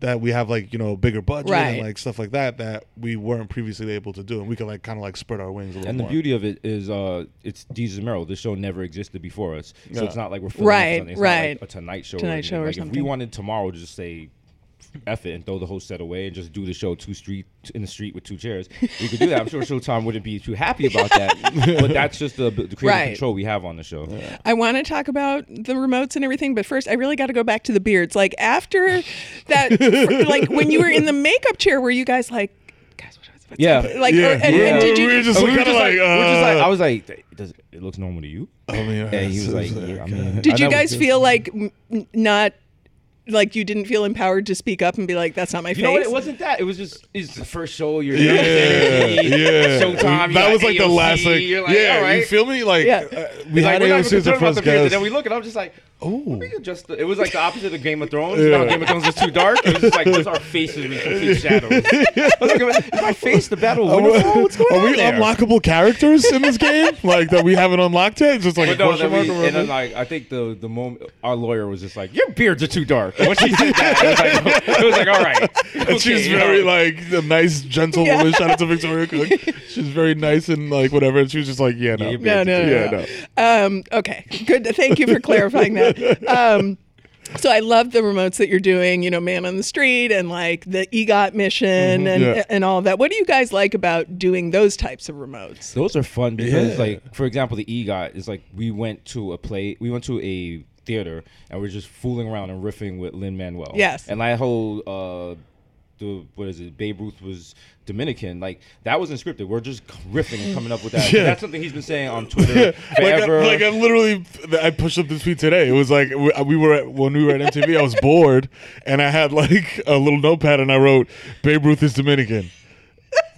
that we have like you know bigger budget Right. and like stuff like that that we weren't previously able to do and we can like kind of like spread our wings a little And the more. beauty of it is, uh, it's Desus Mero. This show never existed before us, so Yeah. it's not like we're filming Right, something. It's right. Not like a Tonight Show. Tonight anything. Show or like If we wanted tomorrow to just say. F it and throw the whole set away and just do the show two street in the street with two chairs. We could do that. I'm sure Showtime wouldn't be too happy about that, but that's just the, the creative Right. control we have on the show. I want to talk about the remotes and everything, but first, I really got to go back to the beards. Like after that, for- like when you were in the makeup chair, were you guys like, guys, what, what's, what's Yeah. happening?" like, Yeah. or, and, and did you? We were just like, we were just like, like, uh, we're just like, uh, I was like, does it looks normal to you? I mean, And he was like, it's- yeah, I mean, did I you guys feel like m- n- not? Like you didn't feel empowered to speak up and be like, "That's not my You face." know what? It wasn't that. It was just it's the first show. You're Yeah, energy, yeah. Showtime. That was like the last like, You're like, yeah, all right. you feel me? Like, Yeah. uh, we Like, had we're not AOC as the concerned about first the and then we look, and I'm just like, Could just. It was like the opposite of Game of Thrones. Yeah. You know, Game of Thrones is too dark. It was just like just our faces in complete shadows. I was like, is my face the battle of Are we, Winterfell? What's going are on we there? unlockable characters in this game? like that we haven't unlocked yet? It's just like But a no, question mark we, and then like I think the the moment our lawyer was just like, your beards are too dark. And when she said that, it was like, it was like all right. And she's very right. like a nice, gentle Yeah. woman. Shout out to Victoria Cook. She's very nice and like whatever. And she was just like, yeah, no, Yeah, No, no, are no, yeah, no. Um, okay, good. Thank you for clarifying that. Um, so I love the remotes that you're doing. You know, man on the street and like the EGOT mission and Yeah. and all of that. What do you guys like about doing those types of remotes? Those are fun because, Yeah. like, for example, the EGOT is like we went to a play, we went to a theater, and we're just fooling around and riffing with Lin Manuel. Yes. and that whole uh, the what is it? Babe Ruth was Dominican. Like that wasn't scripted. We're just riffing and coming up with that. Yeah. That's something he's been saying on Twitter like, I, forever. like I literally, I pushed up this tweet today. It was like we, uh, we were at, when we were at MTV. I was bored, and I had like a little notepad, and I wrote, "Babe Ruth is Dominican."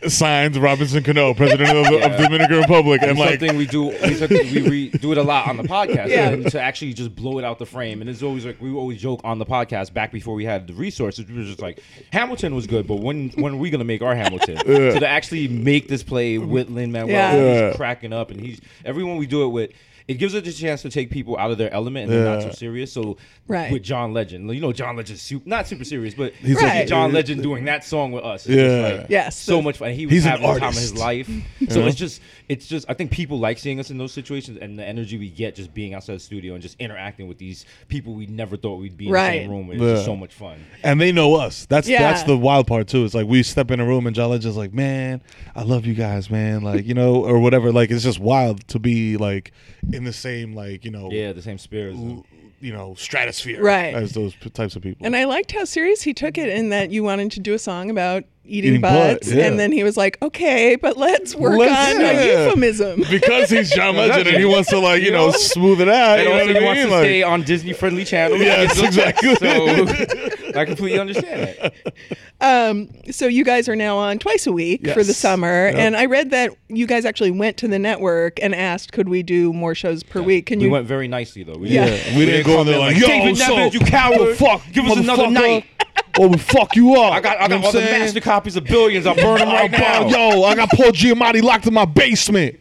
Signed Robinson Cano, president of the of Dominican Republic, and And like something we do, we, took- we re, do it a lot on the podcast Yeah. to actually just blow it out the frame. And it's always like we always joke on the podcast back before we had the resources. We were just like, Hamilton was good, but when when are we gonna make our Hamilton? So to actually make this play with Lin Manuel, Yeah. Yeah. he's cracking up, and he's everyone we do it with. It gives us a chance to take people out of their element and they're not so serious. So Right. with John Legend, you know John Legend's super, not super serious, but He's to like- John Legend doing that song with us. Yeah. like Yes. so much fun. He was He's having the time of artist. his life. So it's uh-huh. just it's just I think people like seeing us in those situations and the energy we get just being outside the studio and just interacting with these people we never thought we'd be in the same room with. It's just so much fun. and they know us. That's Yeah. that's the wild part too. It's like we step in a room and John Legend's like, "Man, I love you guys, man." Like you know, or whatever. Like it's just wild to be like in the same like you know, Yeah, the same spirit. l- you know, stratosphere, Right. As those p- types of people. And I liked how serious he took it in that you wanted to do a song about eating, Eating butt, butts, yeah. and then he was like, "Okay, but let's work Let's- on yeah. a euphemism." because he's John Legend and he wants to like you You know know? smooth it out. And you know also he I wants to Like- stay on Disney friendly channels. Yes, exactly. So I completely understand it. Um, so you guys are now on twice a week for the summer, Yep. and I read that you guys actually went to the network and asked, "Could we do more shows per week?can we you?" We went very nicely though. We Yeah. didn't- we didn't go in there like, "Yo, David so, Nevins, you coward! fuck, Give us another night. Or we fuck you up. I got I You know got all the master copies of billions. I'll burn them right now. Yo, I got Paul Giamatti locked in my basement.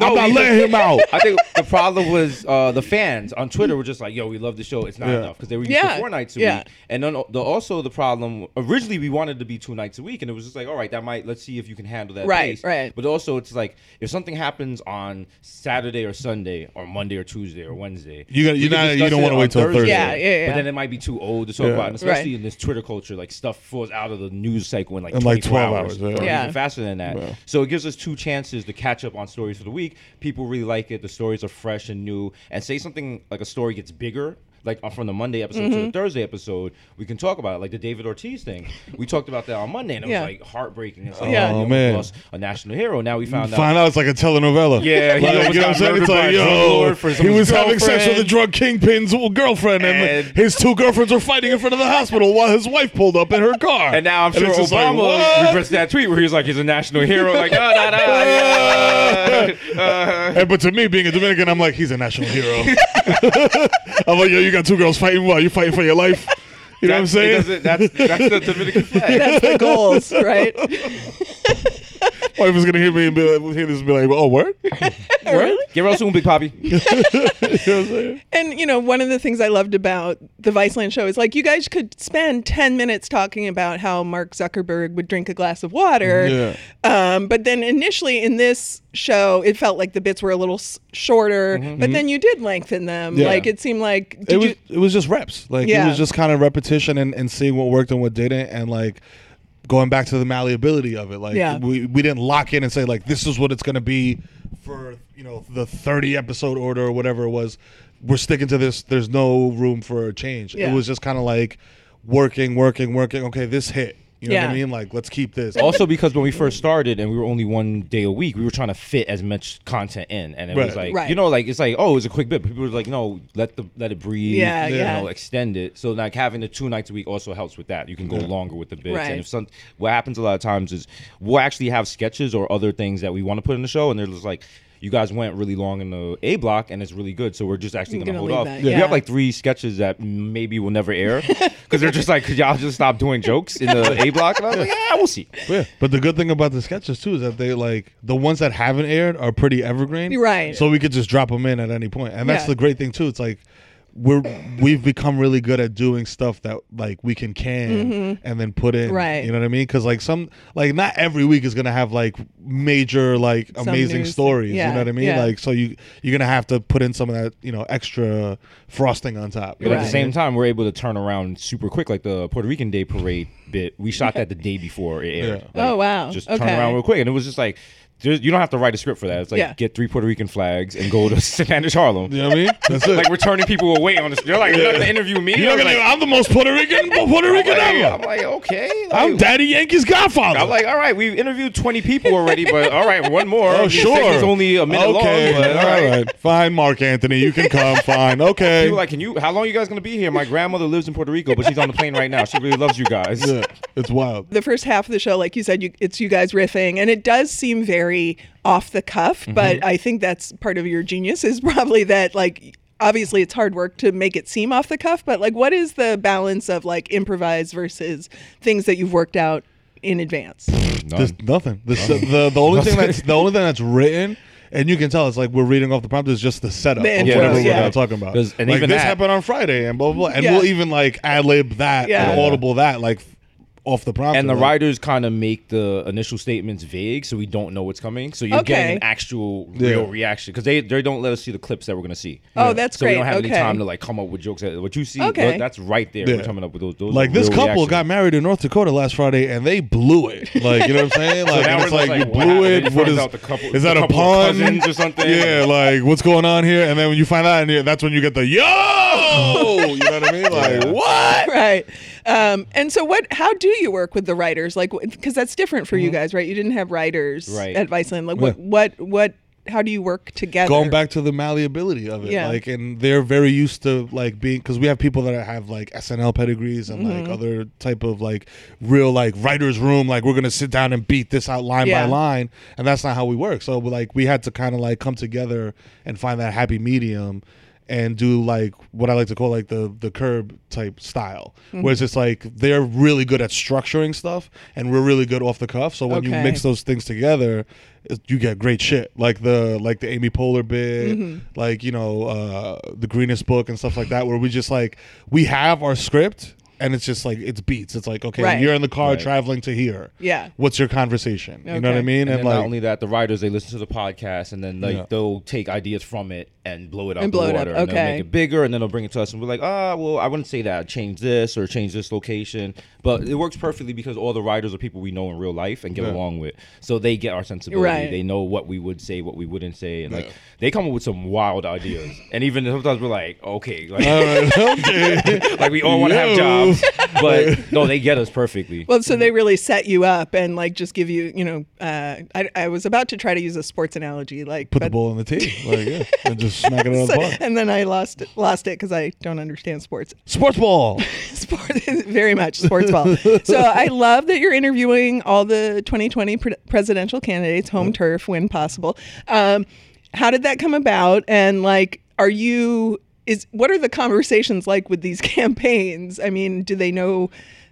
I'm not letting him out. I think the problem was uh, the fans on Twitter were just like, "Yo, we love the show. It's not Yeah. enough because they were used Yeah. to four nights a Yeah. week." And then the, also the problem originally we wanted to be two nights a week, and it was just like, "All right, that might let's see if you can handle that." Right, pace." right. But also it's like if something happens on Saturday or Sunday or Monday or Tuesday or Wednesday, You gotta- you could not- you don't wanna wait till Thursday. Yeah, yeah, yeah. But then it might be too old to talk Yeah. about, and especially Right. in this Twitter culture, like stuff falls out of the news cycle in like In, like, 12 hours, hours, yeah. or Yeah. even faster than that. Yeah. So it gives us two chances to catch up on stories for the week, people really like it. The stories are fresh and new. And say something like a story gets bigger. Like uh, from the Monday episode to Mm-hmm. the Thursday episode, we can talk about it. Like the David Ortiz thing, we talked about that on Monday, and it Yeah. was like heartbreaking. It's like, Yeah. oh, Oh, man, man. lost a national hero. Now we found out. Find out it's like a telenovela. Yeah, he like, you know what I'm saying? It's like, yo, for he someone's was having sex with girlfriend. the drug kingpin's girlfriend, and, And- his two girlfriends were fighting in front of the hospital while his wife pulled up in her car. And now I'm sure it's just like, Obama what? regrets that tweet where he's like, he's a national hero. Like, da, da, yeah. Uh, And, but to me, being a Dominican, I'm like, he's a national hero. I'm like, yo, you got two girls fighting. What? You fighting for your life? You know what I'm saying? That's, that's the Dominican flag. That's the goals, right? My wife is gonna hear me and be like, hear this and be like, oh, word? really? Get real soon, Big Papi. You know what I'm? And you know, one of the things I loved about the Viceland show is like you guys could spend ten minutes talking about how Mark Zuckerberg would drink a glass of water. Yeah. Um, but then initially in this show, it felt like the bits were a little s- shorter. But then you did lengthen them. Yeah. Like it seemed like did it was you? it was just reps. Like yeah. it was just kind of repetition and, and seeing what worked and what didn't, and like going back to the malleability of it. Like Yeah. we we didn't lock in and say like this is what it's gonna be for you know the thirty episode order or whatever it was. We're sticking to this. There's no room for a change. Yeah. It was just kind of like working, working, working. Okay, this hit. You know what Yeah. I mean? Like let's keep this. also, because when we first started and we were only one day a week, we were trying to fit as much content in, and it was like, Right. you know, like it's like, oh, it's a quick bit. But people were like, no, let the let it breathe. Yeah, you yeah. know, extend it. So like having the two nights a week also helps with that. You can go longer with the bits. Right. And if some, what happens a lot of times is we'll actually have sketches or other things that we want to put in the show, and they're just like. You guys went really long in the A block, and it's really good. So we're just actually gonna, gonna hold off. that, We have like three sketches that maybe will never air because they're just like, could y'all just stop doing jokes in the A block? And I was like, yeah, we'll see. Yeah, but the good thing about the sketches too is that they like the ones that haven't aired are pretty evergreen, Right. So we could just drop them in at any point, and that's Yeah. the great thing too. It's like we're we've become really good at doing stuff that like we can can and then put in, Mm-hmm. Right. You know what I mean? Because like some like not every week is gonna have like major like Some amazing news. stories. Yeah, You know what I mean? yeah. Like so you you're gonna have to put in some of that you know extra frosting on top. But at the same time, we're able to turn around super quick, like the Puerto Rican Day Parade bit. We shot that the day before it aired. Yeah. Like, Oh, wow. Just turn Okay. around real quick, and it was just like. There's- You don't have to write a script for that. It's like Yeah. get three Puerto Rican flags and go to Spanish Harlem. You know what I mean? That's it. Like we're turning people away on this. They're like, you're not gonna interview me. You're I not was gonna, like, I'm the most Puerto Rican Puerto Rican like, ever. I'm like, okay. I'm Daddy Yankee's godfather. I'm like, all right, we've interviewed 20 people already, but all right, one more. Oh, sure. It's only a minute okay. long, but all right. Fine, Marc Anthony. You can come. Fine. Okay. People are like, can you? How long are you guys gonna be here? My grandmother lives in Puerto Rico, but she's on the plane right now. She really loves you guys. Yeah, it's wild. the first half of the show, like you said, you, it's you guys riffing, and it does seem very off the cuff. Mm-hmm. But I think that's part of your genius is probably that like. Obviously, it's hard work to make it seem off the cuff, but like, what is the balance of like improvise versus things that you've worked out in advance? There's nothing. The, the the only thing that's the only thing that's written. And you can tell it's like we're reading off the prompt is just the setup The of intros, whatever yeah. we're talking about. 'Cause- and like even this that- happened on Friday and blah blah blah. And Yeah. we'll even like ad lib that Yeah. and audible that like off the prompt. and the like, writers kind of make the initial statements vague, so we don't know what's coming. So you're Okay. getting an actual Yeah. real reaction because they they don't let us see the clips that we're gonna see. Oh, that's so great. we don't have okay. any time to like come up with jokes. That, what you see, Okay. look, that's right there. Yeah. We're coming up with those. those Like this couple reactions. got married in North Dakota last Friday and they blew it. Like you know what I'm saying? Like, now and it's we're like, you blew happened? it. They What found is out the couple- is that the a couple pun or something? Yeah, like what's going on here? And then when you find out, and that's when you get the yo. you know what I mean? Like what? right. Um, and so, what? How do you work with the writers? Like, because that's different for you guys, right? You didn't have writers Mm-hmm. Right. at Viceland. Like, what? What? What? How do you work together? Going back to the malleability of it, Yeah. like, and they're very used to like being because we have people that have like SNL pedigrees and Mm-hmm. like other type of like real like writers room. Like we're gonna sit down and beat this out line Yeah. by line, and that's not how we work. So like we had to kind of like come together and find that happy medium. And do like what I like to call like the the curb type style, Mm-hmm. where it's just like they're really good at structuring stuff, and we're really good off the cuff. So when you mix those things together, it- you get great shit. Like the like the Amy Poehler bit, Mm-hmm. like you know uh, the Greenest Book and stuff like that, where we just like we have our script and it's just like it's beats. It's like okay, Right. you're in the car Right. traveling to here. Yeah. What's your conversation? You know what I mean? And, And, then like not only that, the writers they listen to the podcast and then like Yeah. they'll take ideas from it and blow it out And the blow it up, water. And they'll okay. make it bigger and then they'll bring it to us and we're like, ah, well, I wouldn't say that. Change this or change this location. But it works perfectly because all the writers are people we know in real life and get Yeah. along with. So they get our sensibility. Right. They know what we would say, what we wouldn't say, and like they come up with some wild ideas. and even sometimes we're like, okay, like, okay. like we all want to have jobs, but no, they get us perfectly. Well, so they really set you up and like just give you, you know, uh, I, I was about to try to use a sports analogy, like Put the but- ball in the tee, like yeah, and just smack it out of the so- park. and then I lost lost it because I don't understand sports. Sports ball. Sport very much sports ball. So I love that you're interviewing all the 2020 pre- presidential candidates, home turf when possible. Um, how did that come about? And like, are you is what are the conversations like with these campaigns? I mean, do they know?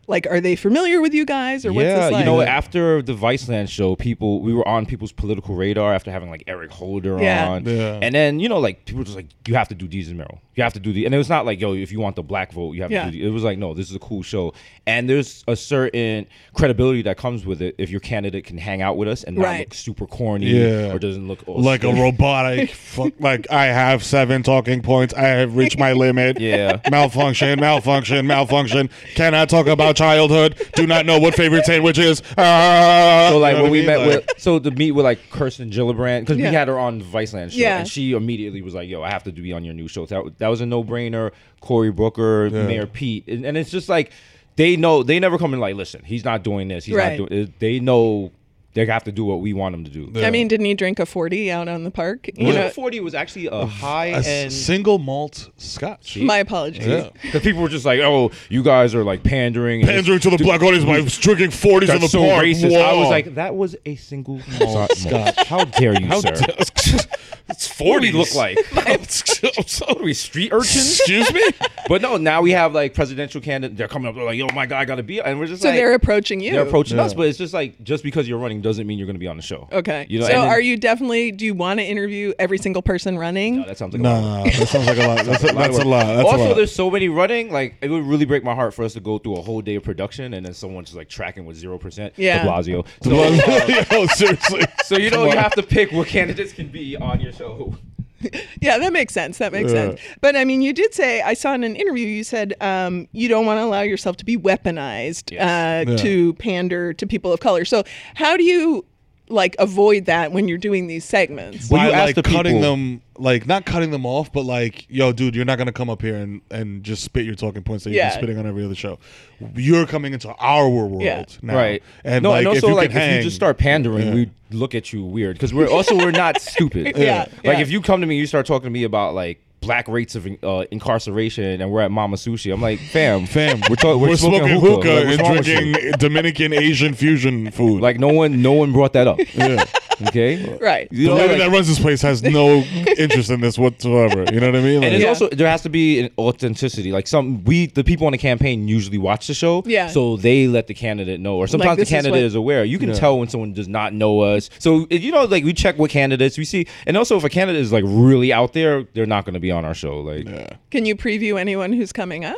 Like, are they familiar with you guys, or what's yeah, this like? you know, after the Viceland show, people we were on people's political radar after having like Eric Holder Yeah. on, Yeah. and then you know, like people were just like, you have to do Desus and Mero, you have to do the, and it was not like, yo, if you want the black vote, you have Yeah. to do. The, it was like, no, this is a cool show, and there's a certain credibility that comes with it if your candidate can hang out with us and not Right. look super corny Yeah. or doesn't look all like a stiff. robotic. fuck, like I have seven talking points. I have reached my limit. Yeah. Malfunction. Malfunction. Malfunction. Can I talk about childhood. Do not know what favorite sandwich is. Ah, So like you know when we I met? Like- with so to meet with like Kirsten Gillibrand because Yeah. we had her on the Viceland show Yeah. and she immediately was like, "Yo, I have to be on your new show." That, that was a no brainer. Cory Booker, Mayor Pete, and, and it's just like they know they never come in like, "Listen, he's not doing this. He's Right. not doing." They know they have to do what we want them to do. I mean, didn't he drink a 40 out on the park? You You know, forty was actually a high a s- end. single malt scotch. my apologies. Yeah. Because people were just like, "Oh, you guys are like pandering." and Pandering to the black audience by drinking 40s in That's the so park. racist. I was like, that was a single malt scotch. How dare you, How sir? dare- it's 40s. What do we look like? What are we street urchins? Excuse me? But no, now we have like presidential candidates. They're coming up. They're like, "Yo, my guy got to be," and we're just So like, they're approaching you. they're approaching us. But it's just like, just because you're running doesn't mean you're going to be on the show. Okay. You know, so then- are you definitely? Do you want to interview every single person running? No, that sounds like a lot. of Nah, that sounds like a lot. That's a, lot that's a lot. That's also, a lot. there's so many running. Like, it would really break my heart for us to go through a whole day of production and then someone's just like tracking with zero percent. Yeah. De Blasio. So, uh, Yo, seriously. so you know, you have to pick what candidates can be on your show. Yeah, that makes sense. That makes Yeah. sense. But I mean, you did say I saw in an interview you said um, you don't want to allow yourself to be weaponized Yes. uh, Yeah. to pander to people of color. So how do you like avoid that when you're doing these segments? Well, by you ask like the cutting people- them, like not cutting them off, but like, yo, dude, you're not gonna come up here and, and just spit your talking points that you've Yeah. been spitting on every other show. You're coming into our world Yeah. now, Right. And no, like, and also if you like can if you just start pandering, Yeah. we look at you weird because we're also we're not stupid. Yeah, Like yeah. if you come to me, you start talking to me about like black rates of uh, incarceration, and we're at Mama Sushi. I'm like, fam, fam, we're, talking, we're, we're smoking, hookah, hookah, Like, and drinking Dominican Asian fusion food. Like no one, no one brought that up. yeah. Okay, Right. You the know, lady like- that runs this place has no interest in this whatsoever. You know what I mean? And Like, it's Yeah. also there has to be an authenticity. Like some we the people on the campaign usually watch the show, Yeah. So they let the candidate know, or sometimes the candidate is what- is, aware. You can tell when someone does not know us. So if- you know, like we check what candidates we see, and also if a candidate is like really out there, they're not going to be on our show. Like Can you preview anyone who's coming up?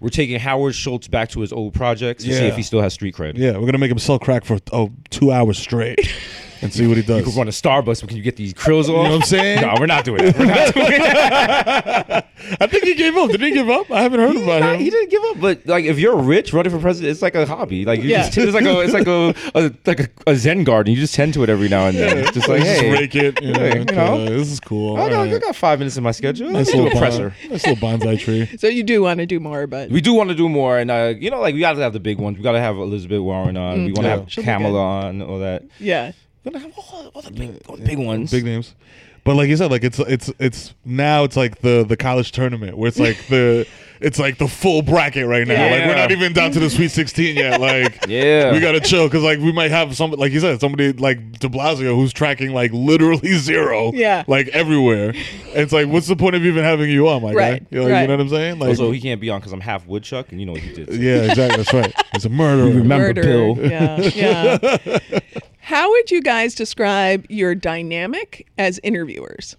we're taking Howard Schultz back to his old projects to see if he still has street cred. yeah, we're gonna make him sell crack for oh two hours straight and see what he does. You could run to Starbucks, but can you get these krills off? You know what I'm saying? No, we're not doing it. We're not doing it. I think he gave up. Did he give up? I haven't heard about Nah, him. he didn't give up, but like if you're rich, running for president, it's like a hobby. Like you Yeah. just, it's like a, it's like a, a like a, a Zen garden. You just tend to it every now and then. It's just like, Just hey, rake it. You know, Hey, you know. this is cool. I got, All I got five minutes in my schedule. Nice Let's do a little, presser. nice little bonsai tree. So you do want to do more, but We do want to do more, and uh, you know, like we got to have the big ones. We got to have Elizabeth Warren on. we want to Yeah. have Mm. She'll Kamala on. All that. yeah. We're gonna have all, all the big, all the big ones. Big names. But like you said, like it's it's it's now it's like the the college tournament where it's like the it's like the full bracket right now. Like we're not even down to the Sweet 16 yet. Like Yeah. we gotta chill because like we might have some like you said somebody like De Blasio who's tracking like literally zero. Yeah. Like everywhere. it's like what's the point of even having you on, my Right, guy? You know, right. you know what I'm saying? Like Also, he can't be on because I'm half woodchuck, and you know what he did. yeah, exactly. That's right. He's a murderer. Remember Murder. Bill. Yeah. Yeah. How would you guys describe your dynamic as interviewers?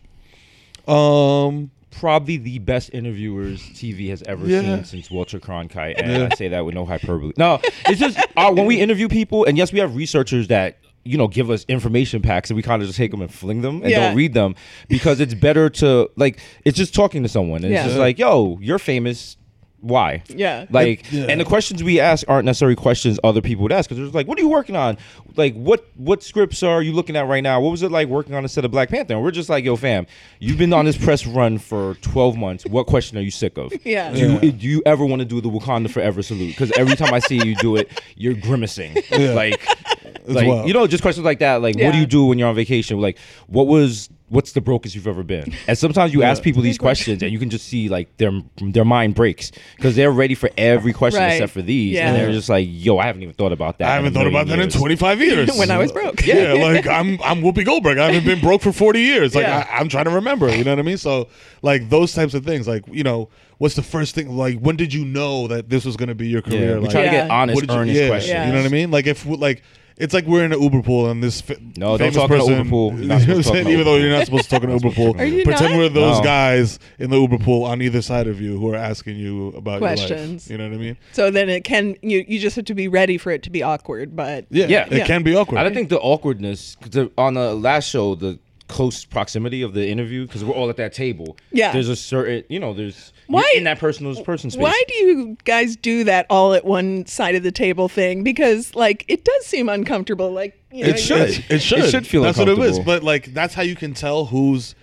Um, probably the best interviewers TV has ever Yeah. seen since Walter Cronkite, and I say that with no hyperbole. No, it's just uh, when we interview people, and yes, we have researchers that you know give us information packs, and we kind of just take them and fling them and Yeah. don't read them because it's better to like it's just talking to someone. And Yeah. It's just like, yo, you're famous. Why? Yeah. Like, Yeah. and the questions we ask aren't necessarily questions other people would ask because there's like, what are you working on? Like, what what scripts are you looking at right now? What was it like working on a set of Black Panther? And we're just like, yo, fam, you've been on this press run for 12 months. What question are you sick of? Yeah. Do you, do you ever want to do the Wakanda Forever salute? Because every time I see you do it, you're grimacing. Like, like wild. you know, just questions like that. Like, what do you do when you're on vacation? Like, what was what's the brokest you've ever been? And sometimes you ask people these questions, and you can just see like their their mind breaks because they're ready for every question Right. except for these, Yeah. and they're just like, "Yo, I haven't even thought about that. I haven't thought about million that in 25 years. When I was broke. Yeah, like I'm I'm Whoopi Goldberg. I haven't been broke for 40 years. Like Yeah. I, I'm trying to remember. You know what I mean? So like those types of things. Like you know, what's the first thing? Like when did you know that this was going to be your Yeah, career? we like, try to get Yeah. honest, what did you- earnest yeah, questions. Yeah. You know what I mean? Like if like. It's like we're in an Uber pool and this fa- No, don't famous talk in an person, Uber pool. You're not supposed to talk in Even Uber though you're not supposed to talk in an Uber pool, Are you pretend not? we're those No. guys in the Uber pool on either side of you who are asking you about Questions. Your life. You know what I mean? So then it can you you just have to be ready for it to be awkward, but Yeah, Yeah. it Yeah. can be awkward. I don't think the awkwardness 'cause the, on the last show, the close proximity of the interview because we're all at that table. Yeah. there's a certain, you know, there's Why- in that person's person space. Why do you guys do that all at one side of the table thing? Because like it does seem uncomfortable. Like you know, It should. It, it should. It should feel uncomfortable. That's what it is. But like that's how you can tell who's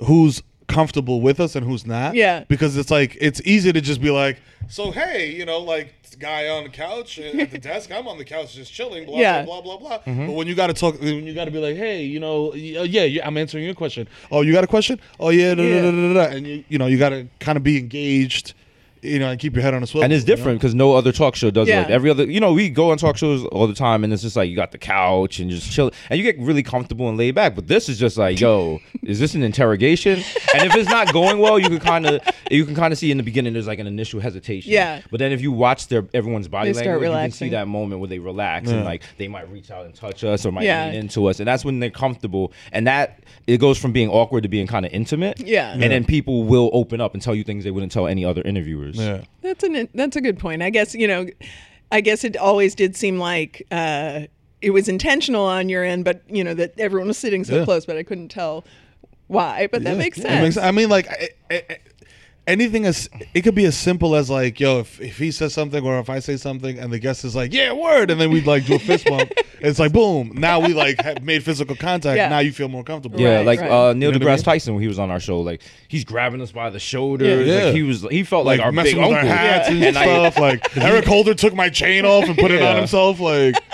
who's comfortable with us and who's not. Yeah. Because it's like it's easy to just be like, so hey, you know, like guy on the couch uh, at the desk, I'm on the couch just chilling, blah Yeah. blah blah blah blah. Mm-hmm. But when you got to talk, when you got to be like, hey, you know, uh, yeah, yeah, I'm answering your question. Oh, you got a question? Oh yeah, da, Yeah. Da, da, da, da. and you you know you got to kind of be engaged, you know, and keep your head on a swivel. and it's you know? different because no other talk show does it. Like every other, you know, we go on talk shows all the time, and it's just like you got the couch and just chill, and you get really comfortable and laid back. But this is just like, yo, is this an interrogation? And if it's not going well, you can kind of you can kind of see in the beginning there's like an initial hesitation. Yeah. But then if you watch their everyone's body They language, you can see that moment where they relax and like they might reach out and touch us or might Yeah. lean into us, and that's when they're comfortable. And that it goes from being awkward to being kind of intimate. Yeah. And then people will open up and tell you things they wouldn't tell any other interviewers. Yeah. That's an that's a good point. I guess you know, I guess it always did seem like uh, it was intentional on your end, but you know that everyone was sitting so Yeah. close, but I couldn't tell why. But that Yeah. makes It sense. I mean, like I- I- I- anything as it could be as simple as like, yo, if, if he says something or if I say something and the guest is like, yeah, word, and then we'd like do a fist bump. it's like boom. Now we like have made physical contact. Yeah. Now you feel more comfortable. Yeah, Right, like right. uh, Neil You know what I deGrasse mean? Tyson when he was on our show, like he's grabbing us by the shoulders. Yeah. Like he was, he felt like, Like, our messing big with uncle. our hats and, And stuff. like Eric Holder took my chain off and put it on himself. Like.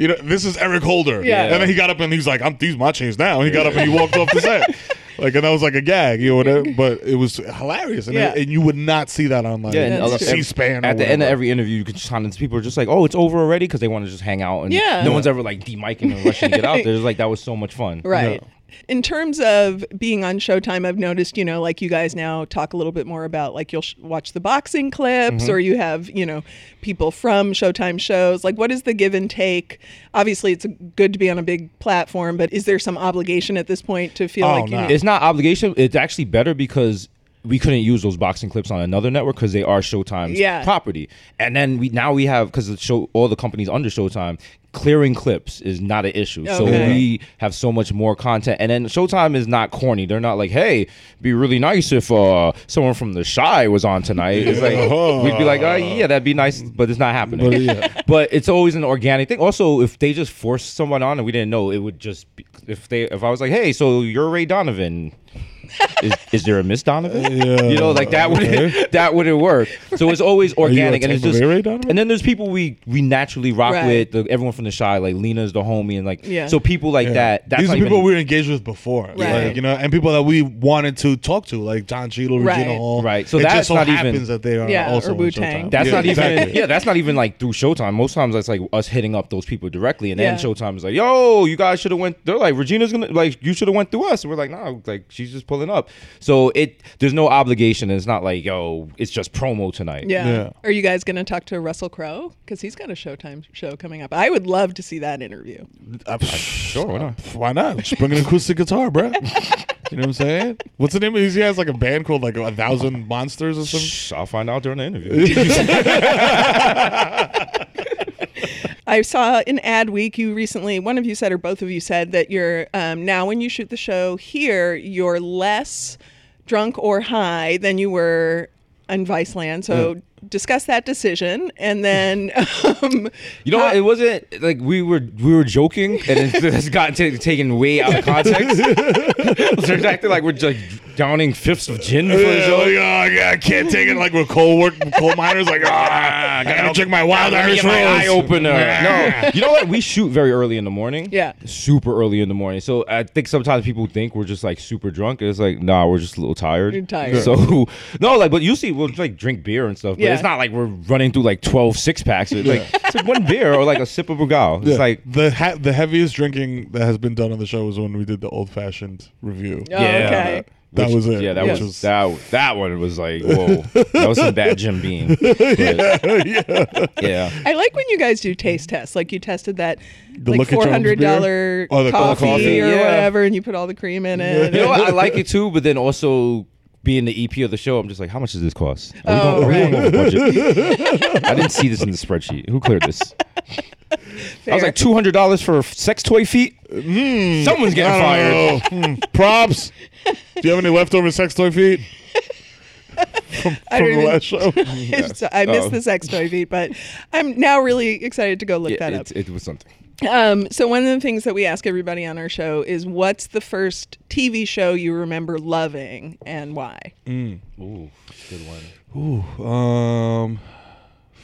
You know, this is Eric Holder. Yeah. And then he got up and he's like, I'm these my chains now. And he got up and he walked off the set. Like and that was like a gag, you know whatever. But it was hilarious. And, Yeah. and you would not see that online. yeah, and That's. C-SPAN. At the end of every interview, you could just kind of people are just like, "Oh, it's over already," because they want to just hang out, and Yeah. no Yeah. one's ever like demicing and rushing to get out there. It's like that was so much fun. Right. In terms of being on Showtime, I've noticed, you know, like you guys now talk a little bit more about like you'll sh- watch the boxing clips Mm-hmm. or you have, you know, people from Showtime shows. Like, what is the give and take? Obviously, it's good to be on a big platform, but is there some obligation at this point to feel Oh, like no. It's not obligation. It's actually better because we couldn't use those boxing clips on another network because they are Showtime's Yeah. property. And then we now we have because the show all the companies under Showtime clearing clips is not an issue. So we have so much more content. And then Showtime is not corny. They're not like, hey, be really nice if uh, someone from the Chi was on tonight. It's like we'd be like, oh yeah, that'd be nice, but it's not happening. But, yeah. But it's always an organic thing. Also, if they just forced someone on and we didn't know, it would just be, if they if I was like, hey, so you're Ray Donovan. Is, is there a Miss Donovan? Yeah. You know, like that would that wouldn't work. So it's always you a organic, and it's just. Bay Ray Donovan? And then there's people we we naturally rock Right. with. The, everyone from the Chi, like Lena's the homie, and like Yeah. so people like Yeah. that. That's These are not people even- we were engaged with before, Right. like you know, and people that we wanted to talk to, like Don Cheadle, Right. Regina Hall. Right. So it that's just so not even- happens that they are Yeah, also or on Wu-Tang. Showtime. That's Yeah, not even yeah. That's not even like through Showtime. Most times that's like us hitting up those people directly, and then Yeah. Showtime is like, "Yo, you guys should have went." They're like, "Regina's gonna like you should have went through us." And we're like, "No, like she's just pulling up." So it there's no obligation. It's not like, "Yo, it's just promo tonight." yeah. Yeah. Are you guys going to talk to Russell Crowe? Because he's got a Showtime show coming up. I would love to see that interview. Uh, Sure, why not? Why not? Just bring an acoustic guitar, bro. You know what I'm saying? What's the name of his? He has like a band called like a thousand monsters or something. Shh, I'll find out during the interview. I saw in ad week you recently, one of you said, or both of you said, that you're um, now when you shoot the show here, you're less drunk or high than you were in Viceland. So discuss that decision, and then um, You know what? It wasn't like we were we were joking, and it's, has gotten ta- taken way out of context. so it's acting like we're like downing fifths of gin for the Yeah, show. like, oh, yeah, I can't take it. Like with coal work, coal miners, like, ah, I gotta drink my wild Let me Irish get my eye rose. opener. no, you know what? We shoot very early in the morning. Yeah. super early in the morning. So I think sometimes people think we're just like super drunk. It's like, nah, we're just a little tired. You're tired. So no, like, but usually we'll like drink beer and stuff. But Yeah. it's not like we're running through like 12 six packs. It's like it's like one beer or like a sip of Brugal. It's Yeah. like the ha- the heaviest drinking that has been done on the show was when we did the old fashioned review. Oh, okay. That which- was it. Yeah, that Yes. was that. That one was like, whoa, that was some bad Jim Beam. But, yeah. yeah. I like when you guys do taste tests. Like you tested that The like four hundred dollar beer? Oh, coffee, coffee, or yeah. whatever, and you put all the cream in it. You know what? I like it too, but then also being the EP of the show, I'm just like, how much does this cost? We Oh, going, right. over budget? I didn't see this in the spreadsheet. Who cleared this? I was like, two hundred dollars for sex toy feet. Someone's getting fired. I don't know. Hmm. Props. Do you have any leftover sex toy feet from, I from the even- last show? So I missed Oh. the sex toy feet, but I'm now really excited to go look Yeah, that it, it was something. Um, so one of the things that we ask everybody on our show is, what's the first TV show you remember loving and why? Ooh, good one. Ooh, um,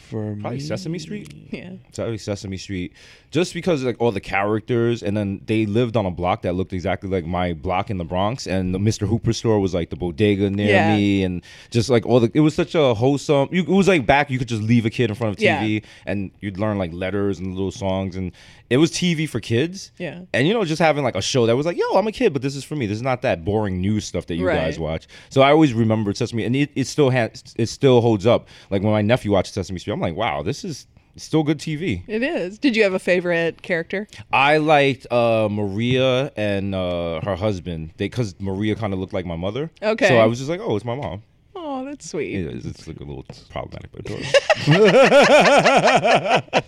for Probably me, Sesame Street. Yeah. Probably Sesame Street, just because like all the characters, and then they lived on a block that looked exactly like my block in the Bronx, and the Mr. Hooper store was like the bodega near Yeah. me, and just like all the, it was such a wholesome. You, it was like back you could just leave a kid in front of TV, and you'd learn like letters and little songs, and it was TV for kids. Yeah. and you know just having like a show that was like, yo, I'm a kid, but this is for me. This is not that boring news stuff that you Right. guys watch. So I always remembered Sesame, and it, it still has, it still holds up. Like when my nephew watched Sesame Street, I'm like, wow, this is. Still good TV. It is. Did you have a favorite character? I liked uh, Maria and uh, her husband. They because Maria kind of looked like my mother. Okay. So I was just like, oh, it's my mom. Oh, that's sweet. It is. It's like a little problematic, but it's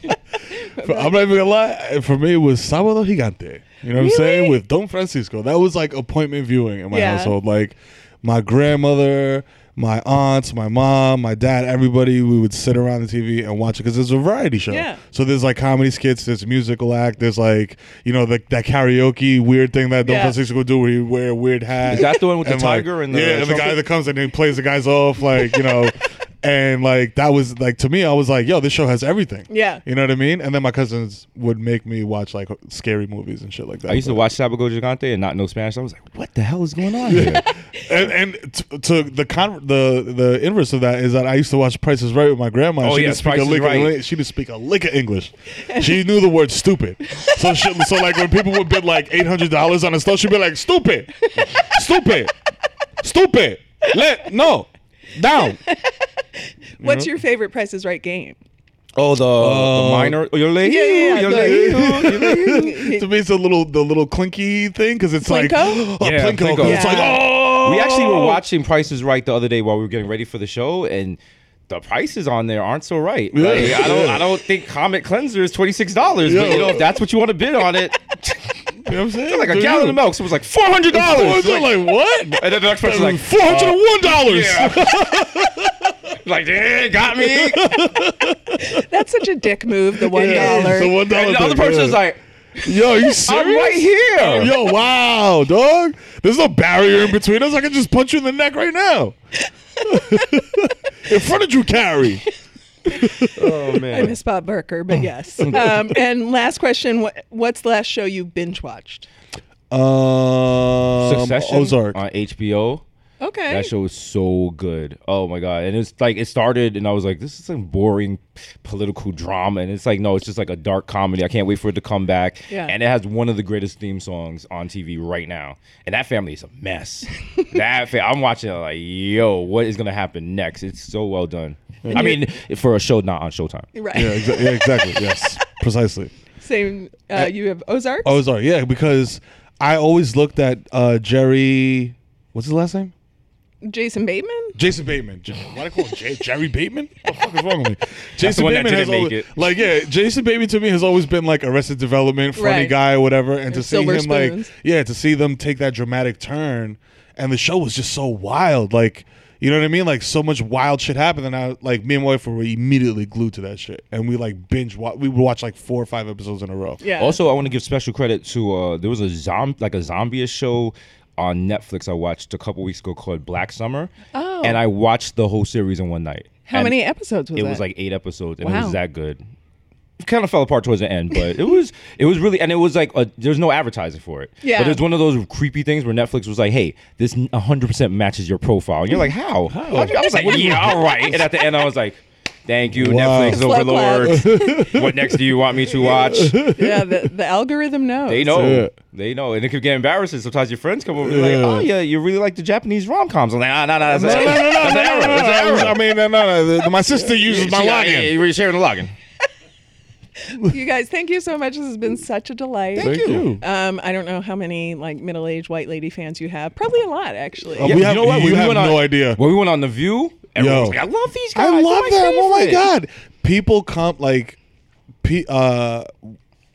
I'm not even gonna lie. For me, it was Sábado Gigante. You know what I'm saying? With Don Francisco. That was like appointment viewing in my Yeah. household. Like my grandmother, my aunts, my mom, my dad, everybody, we would sit around the TV and watch it because it's a variety show. Yeah. So there's like comedy skits, there's musical act, there's like you know the, that karaoke weird thing that Don Yeah. Francisco would do where he wear a weird hat. Is that the one with the And, like, tiger and the yeah, and the guy that comes and he plays the guys off like you know. And like that was like to me, I was like, "Yo, this show has everything." Yeah. You know what I mean? And then my cousins would make me watch like scary movies and shit like that. I used to watch Sabago Gigante and not know Spanish. I was like, what the hell is going on here? and, and t- to the con- the the inverse of that is that I used to watch Prices Right with my grandma. Oh, she yeah, didn't speak Price a is lick Right. of, she didn't speak a lick of English. She knew the word stupid. So she, so like when people would bid like eight hundred dollars on a stuff, she'd be like, "Stupid, stupid, stupid." Let no down. What's mm-hmm. your favorite Price is Right game? oh, the, uh, the minor. Oh, you're late. Yeah, yeah, yeah, You're late. to me, it's a little the little clinky thing because it's like oh, Yeah, Plinko. 'cause Plinko. It's like oh, We actually were watching Prices Right the other day while we were getting ready for the show, and the prices on there aren't so right. Yeah. I don't, I don't think Comet Cleanser is twenty six dollars. But Yeah. you know, if that's what you want to bid on it, You know what I'm saying? like a Do gallon you? of milk, so it was like four hundred Oh, dollars. it's like, what? and then the next person's like Four hundred and one dollars. Yeah. Like, eh, got me. That's such a dick move. The one dollar. The one dollar. And the other thing, person's yeah. like, "Yo, you serious? I'm right here. Yo, wow, dog. There's no barrier in between us. I can just punch you in the neck right now. in front of Drew Carey. Oh man, I miss Bob Barker, but yes. Um, and last question: what, What's the last show you binge watched? Um, Succession Ozark. on HBO. Okay. That show was so good. Oh my god! And it's like it started, and I was like, "This is some boring political drama." And it's like, no, it's just like a dark comedy. I can't wait for it to come back. Yeah. And it has one of the greatest theme songs on TV right now. And that family is a mess. that fa- I'm watching it like, yo, what is gonna happen next? It's so well done. I mean, for a show not on Showtime. right. yeah, exa- yeah, exactly. Yes, precisely. Same. Uh, you have Ozark. Ozark. Yeah, because I always looked at uh, Jerry. What's his last name? Jason Bateman? Jason Bateman. J- Why do I call him J- Jerry Bateman? What the fuck is wrong with me? Jason one that Bateman has didn't make always, it. like yeah. Jason Bateman to me has always been like Arrested Development, funny Right. guy or whatever, and to see Silver him Spoons. like yeah, to see them take that dramatic turn, and the show was just so wild, like. You know what I mean? Like so much wild shit happened, and I like me and my wife were immediately glued to that shit, and we like binge. Wa- we would watch like four or five episodes in a row. Yeah. Also, I want to give special credit to uh, there was a zom like a zombie show on Netflix I watched a couple weeks ago called Black Summer. Oh. And I watched the whole series in one night. How And many episodes was It It was like eight episodes, and it was that good. It kind of fell apart towards the end, but it was it was really and it was like a, there's no advertising for it. Yeah. But there's one of those creepy things where Netflix was like, "Hey, this 100 percent matches your profile," and you're like, "How?" How? I was like, "Yeah, all right." And at the end, I was like. Thank you, Wow. Netflix Slow overlord. what next do you want me to watch? yeah, the, the algorithm knows. They know. it. They know. And it could get embarrassing. Sometimes your friends come over and Yeah. like, oh, yeah, you really like the Japanese rom coms. I'm like, ah, no, no, that's No, an no, no, no, error. That's no, an no, error. no, That's an no, error. I mean, no, no, no. the- My sister uses my She- login. yeah, You're sharing the login. You guys, thank you so much. This has been such a delight. Thank you. Um, I don't know how many like middle-aged white lady fans you have. Probably a lot, actually. Uh, Yeah, we you know what? You we have went on- no idea. When we went on The View, everyone was Yo. like, I love these guys. I love them. Oh my god, people come like, pe- uh,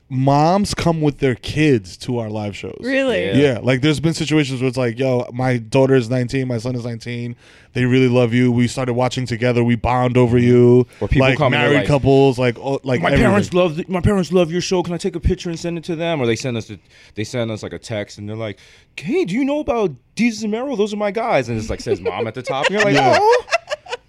moms come with their kids to our live shows. Really? Yeah. Yeah, like there's been situations where it's like, yo, my daughter is 19, my son is 19. They really love you. We started watching together. We bond over you. Or people like come married like, couples, like oh, like My everything. parents love the, my parents love your show. Can I take a picture and send it to them? Or they send us a, they send us like a text and they're like, Hey, do you know about Jesus and Meryl? Those are my guys. And it's like says mom at the top. And you're like, Yeah. oh,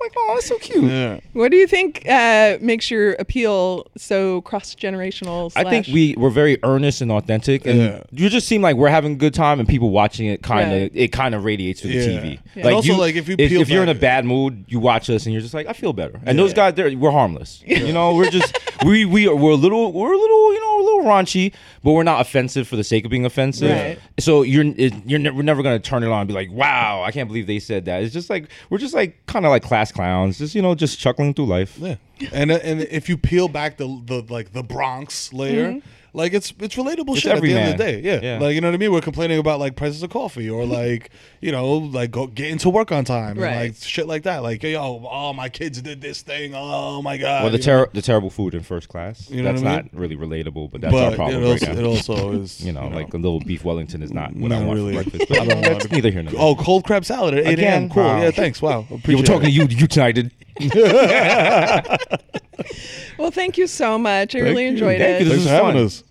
like oh, that's so cute. Yeah. What do you think uh, makes your appeal so cross-generational? I think we we're very earnest and authentic, and Yeah. you just seem like we're having a good time, and people watching it kind of Right. it kind of radiates through the Yeah. TV. Yeah. And also, like, if you peel if you're in a bad mood, you watch us and you're just like, I feel better. And those guys, they're we're harmless. You know, we're just we we are, we're a little we're a little you know a little raunchy, but we're not offensive for the sake of being offensive. Right. So you're it, you're ne- we're never gonna turn it on and be like, wow, I can't believe they said that. It's just like we're just like kind of like class clowns, just you know just chuckling through life. Yeah, and uh, and if you peel back the the like the Bronx layer, like it's it's relatable It's shit at the end of the day. Yeah. Yeah. like you know what I mean. We're complaining about like prices of coffee or like you know like go, getting to work on time Right. and like shit like that. Like yo, oh my kids did this thing. Oh my god. Or the you ter- the terrible food in first class. You know that's what I not really relatable, but that's but our problem it right also, now. it also is you know, like a little beef Wellington is not what not I want really. for breakfast. But I don't that's neither here nor there. oh cold crab salad at eight a.m. Cool. Yeah, thanks. Wow. yeah, we're talking to you, United. Well, thank you so much. I really you. enjoyed Thank it. you. This Thanks for having fun. us.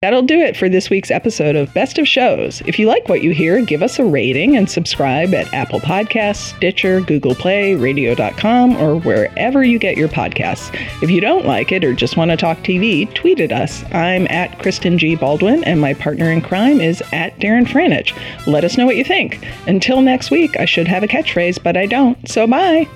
That'll do it for this week's episode of Best of Shows. If you like what you hear, give us a rating and subscribe at Apple Podcasts, Stitcher, Google Play, Radio.com, or wherever you get your podcasts. If you don't like it or just want to talk TV, tweet at us. I'm at Kristen G. Baldwin, and my partner in crime is at Darren Franich. Let us know what you think. Until next week, I should have a catchphrase, but I don't, so bye.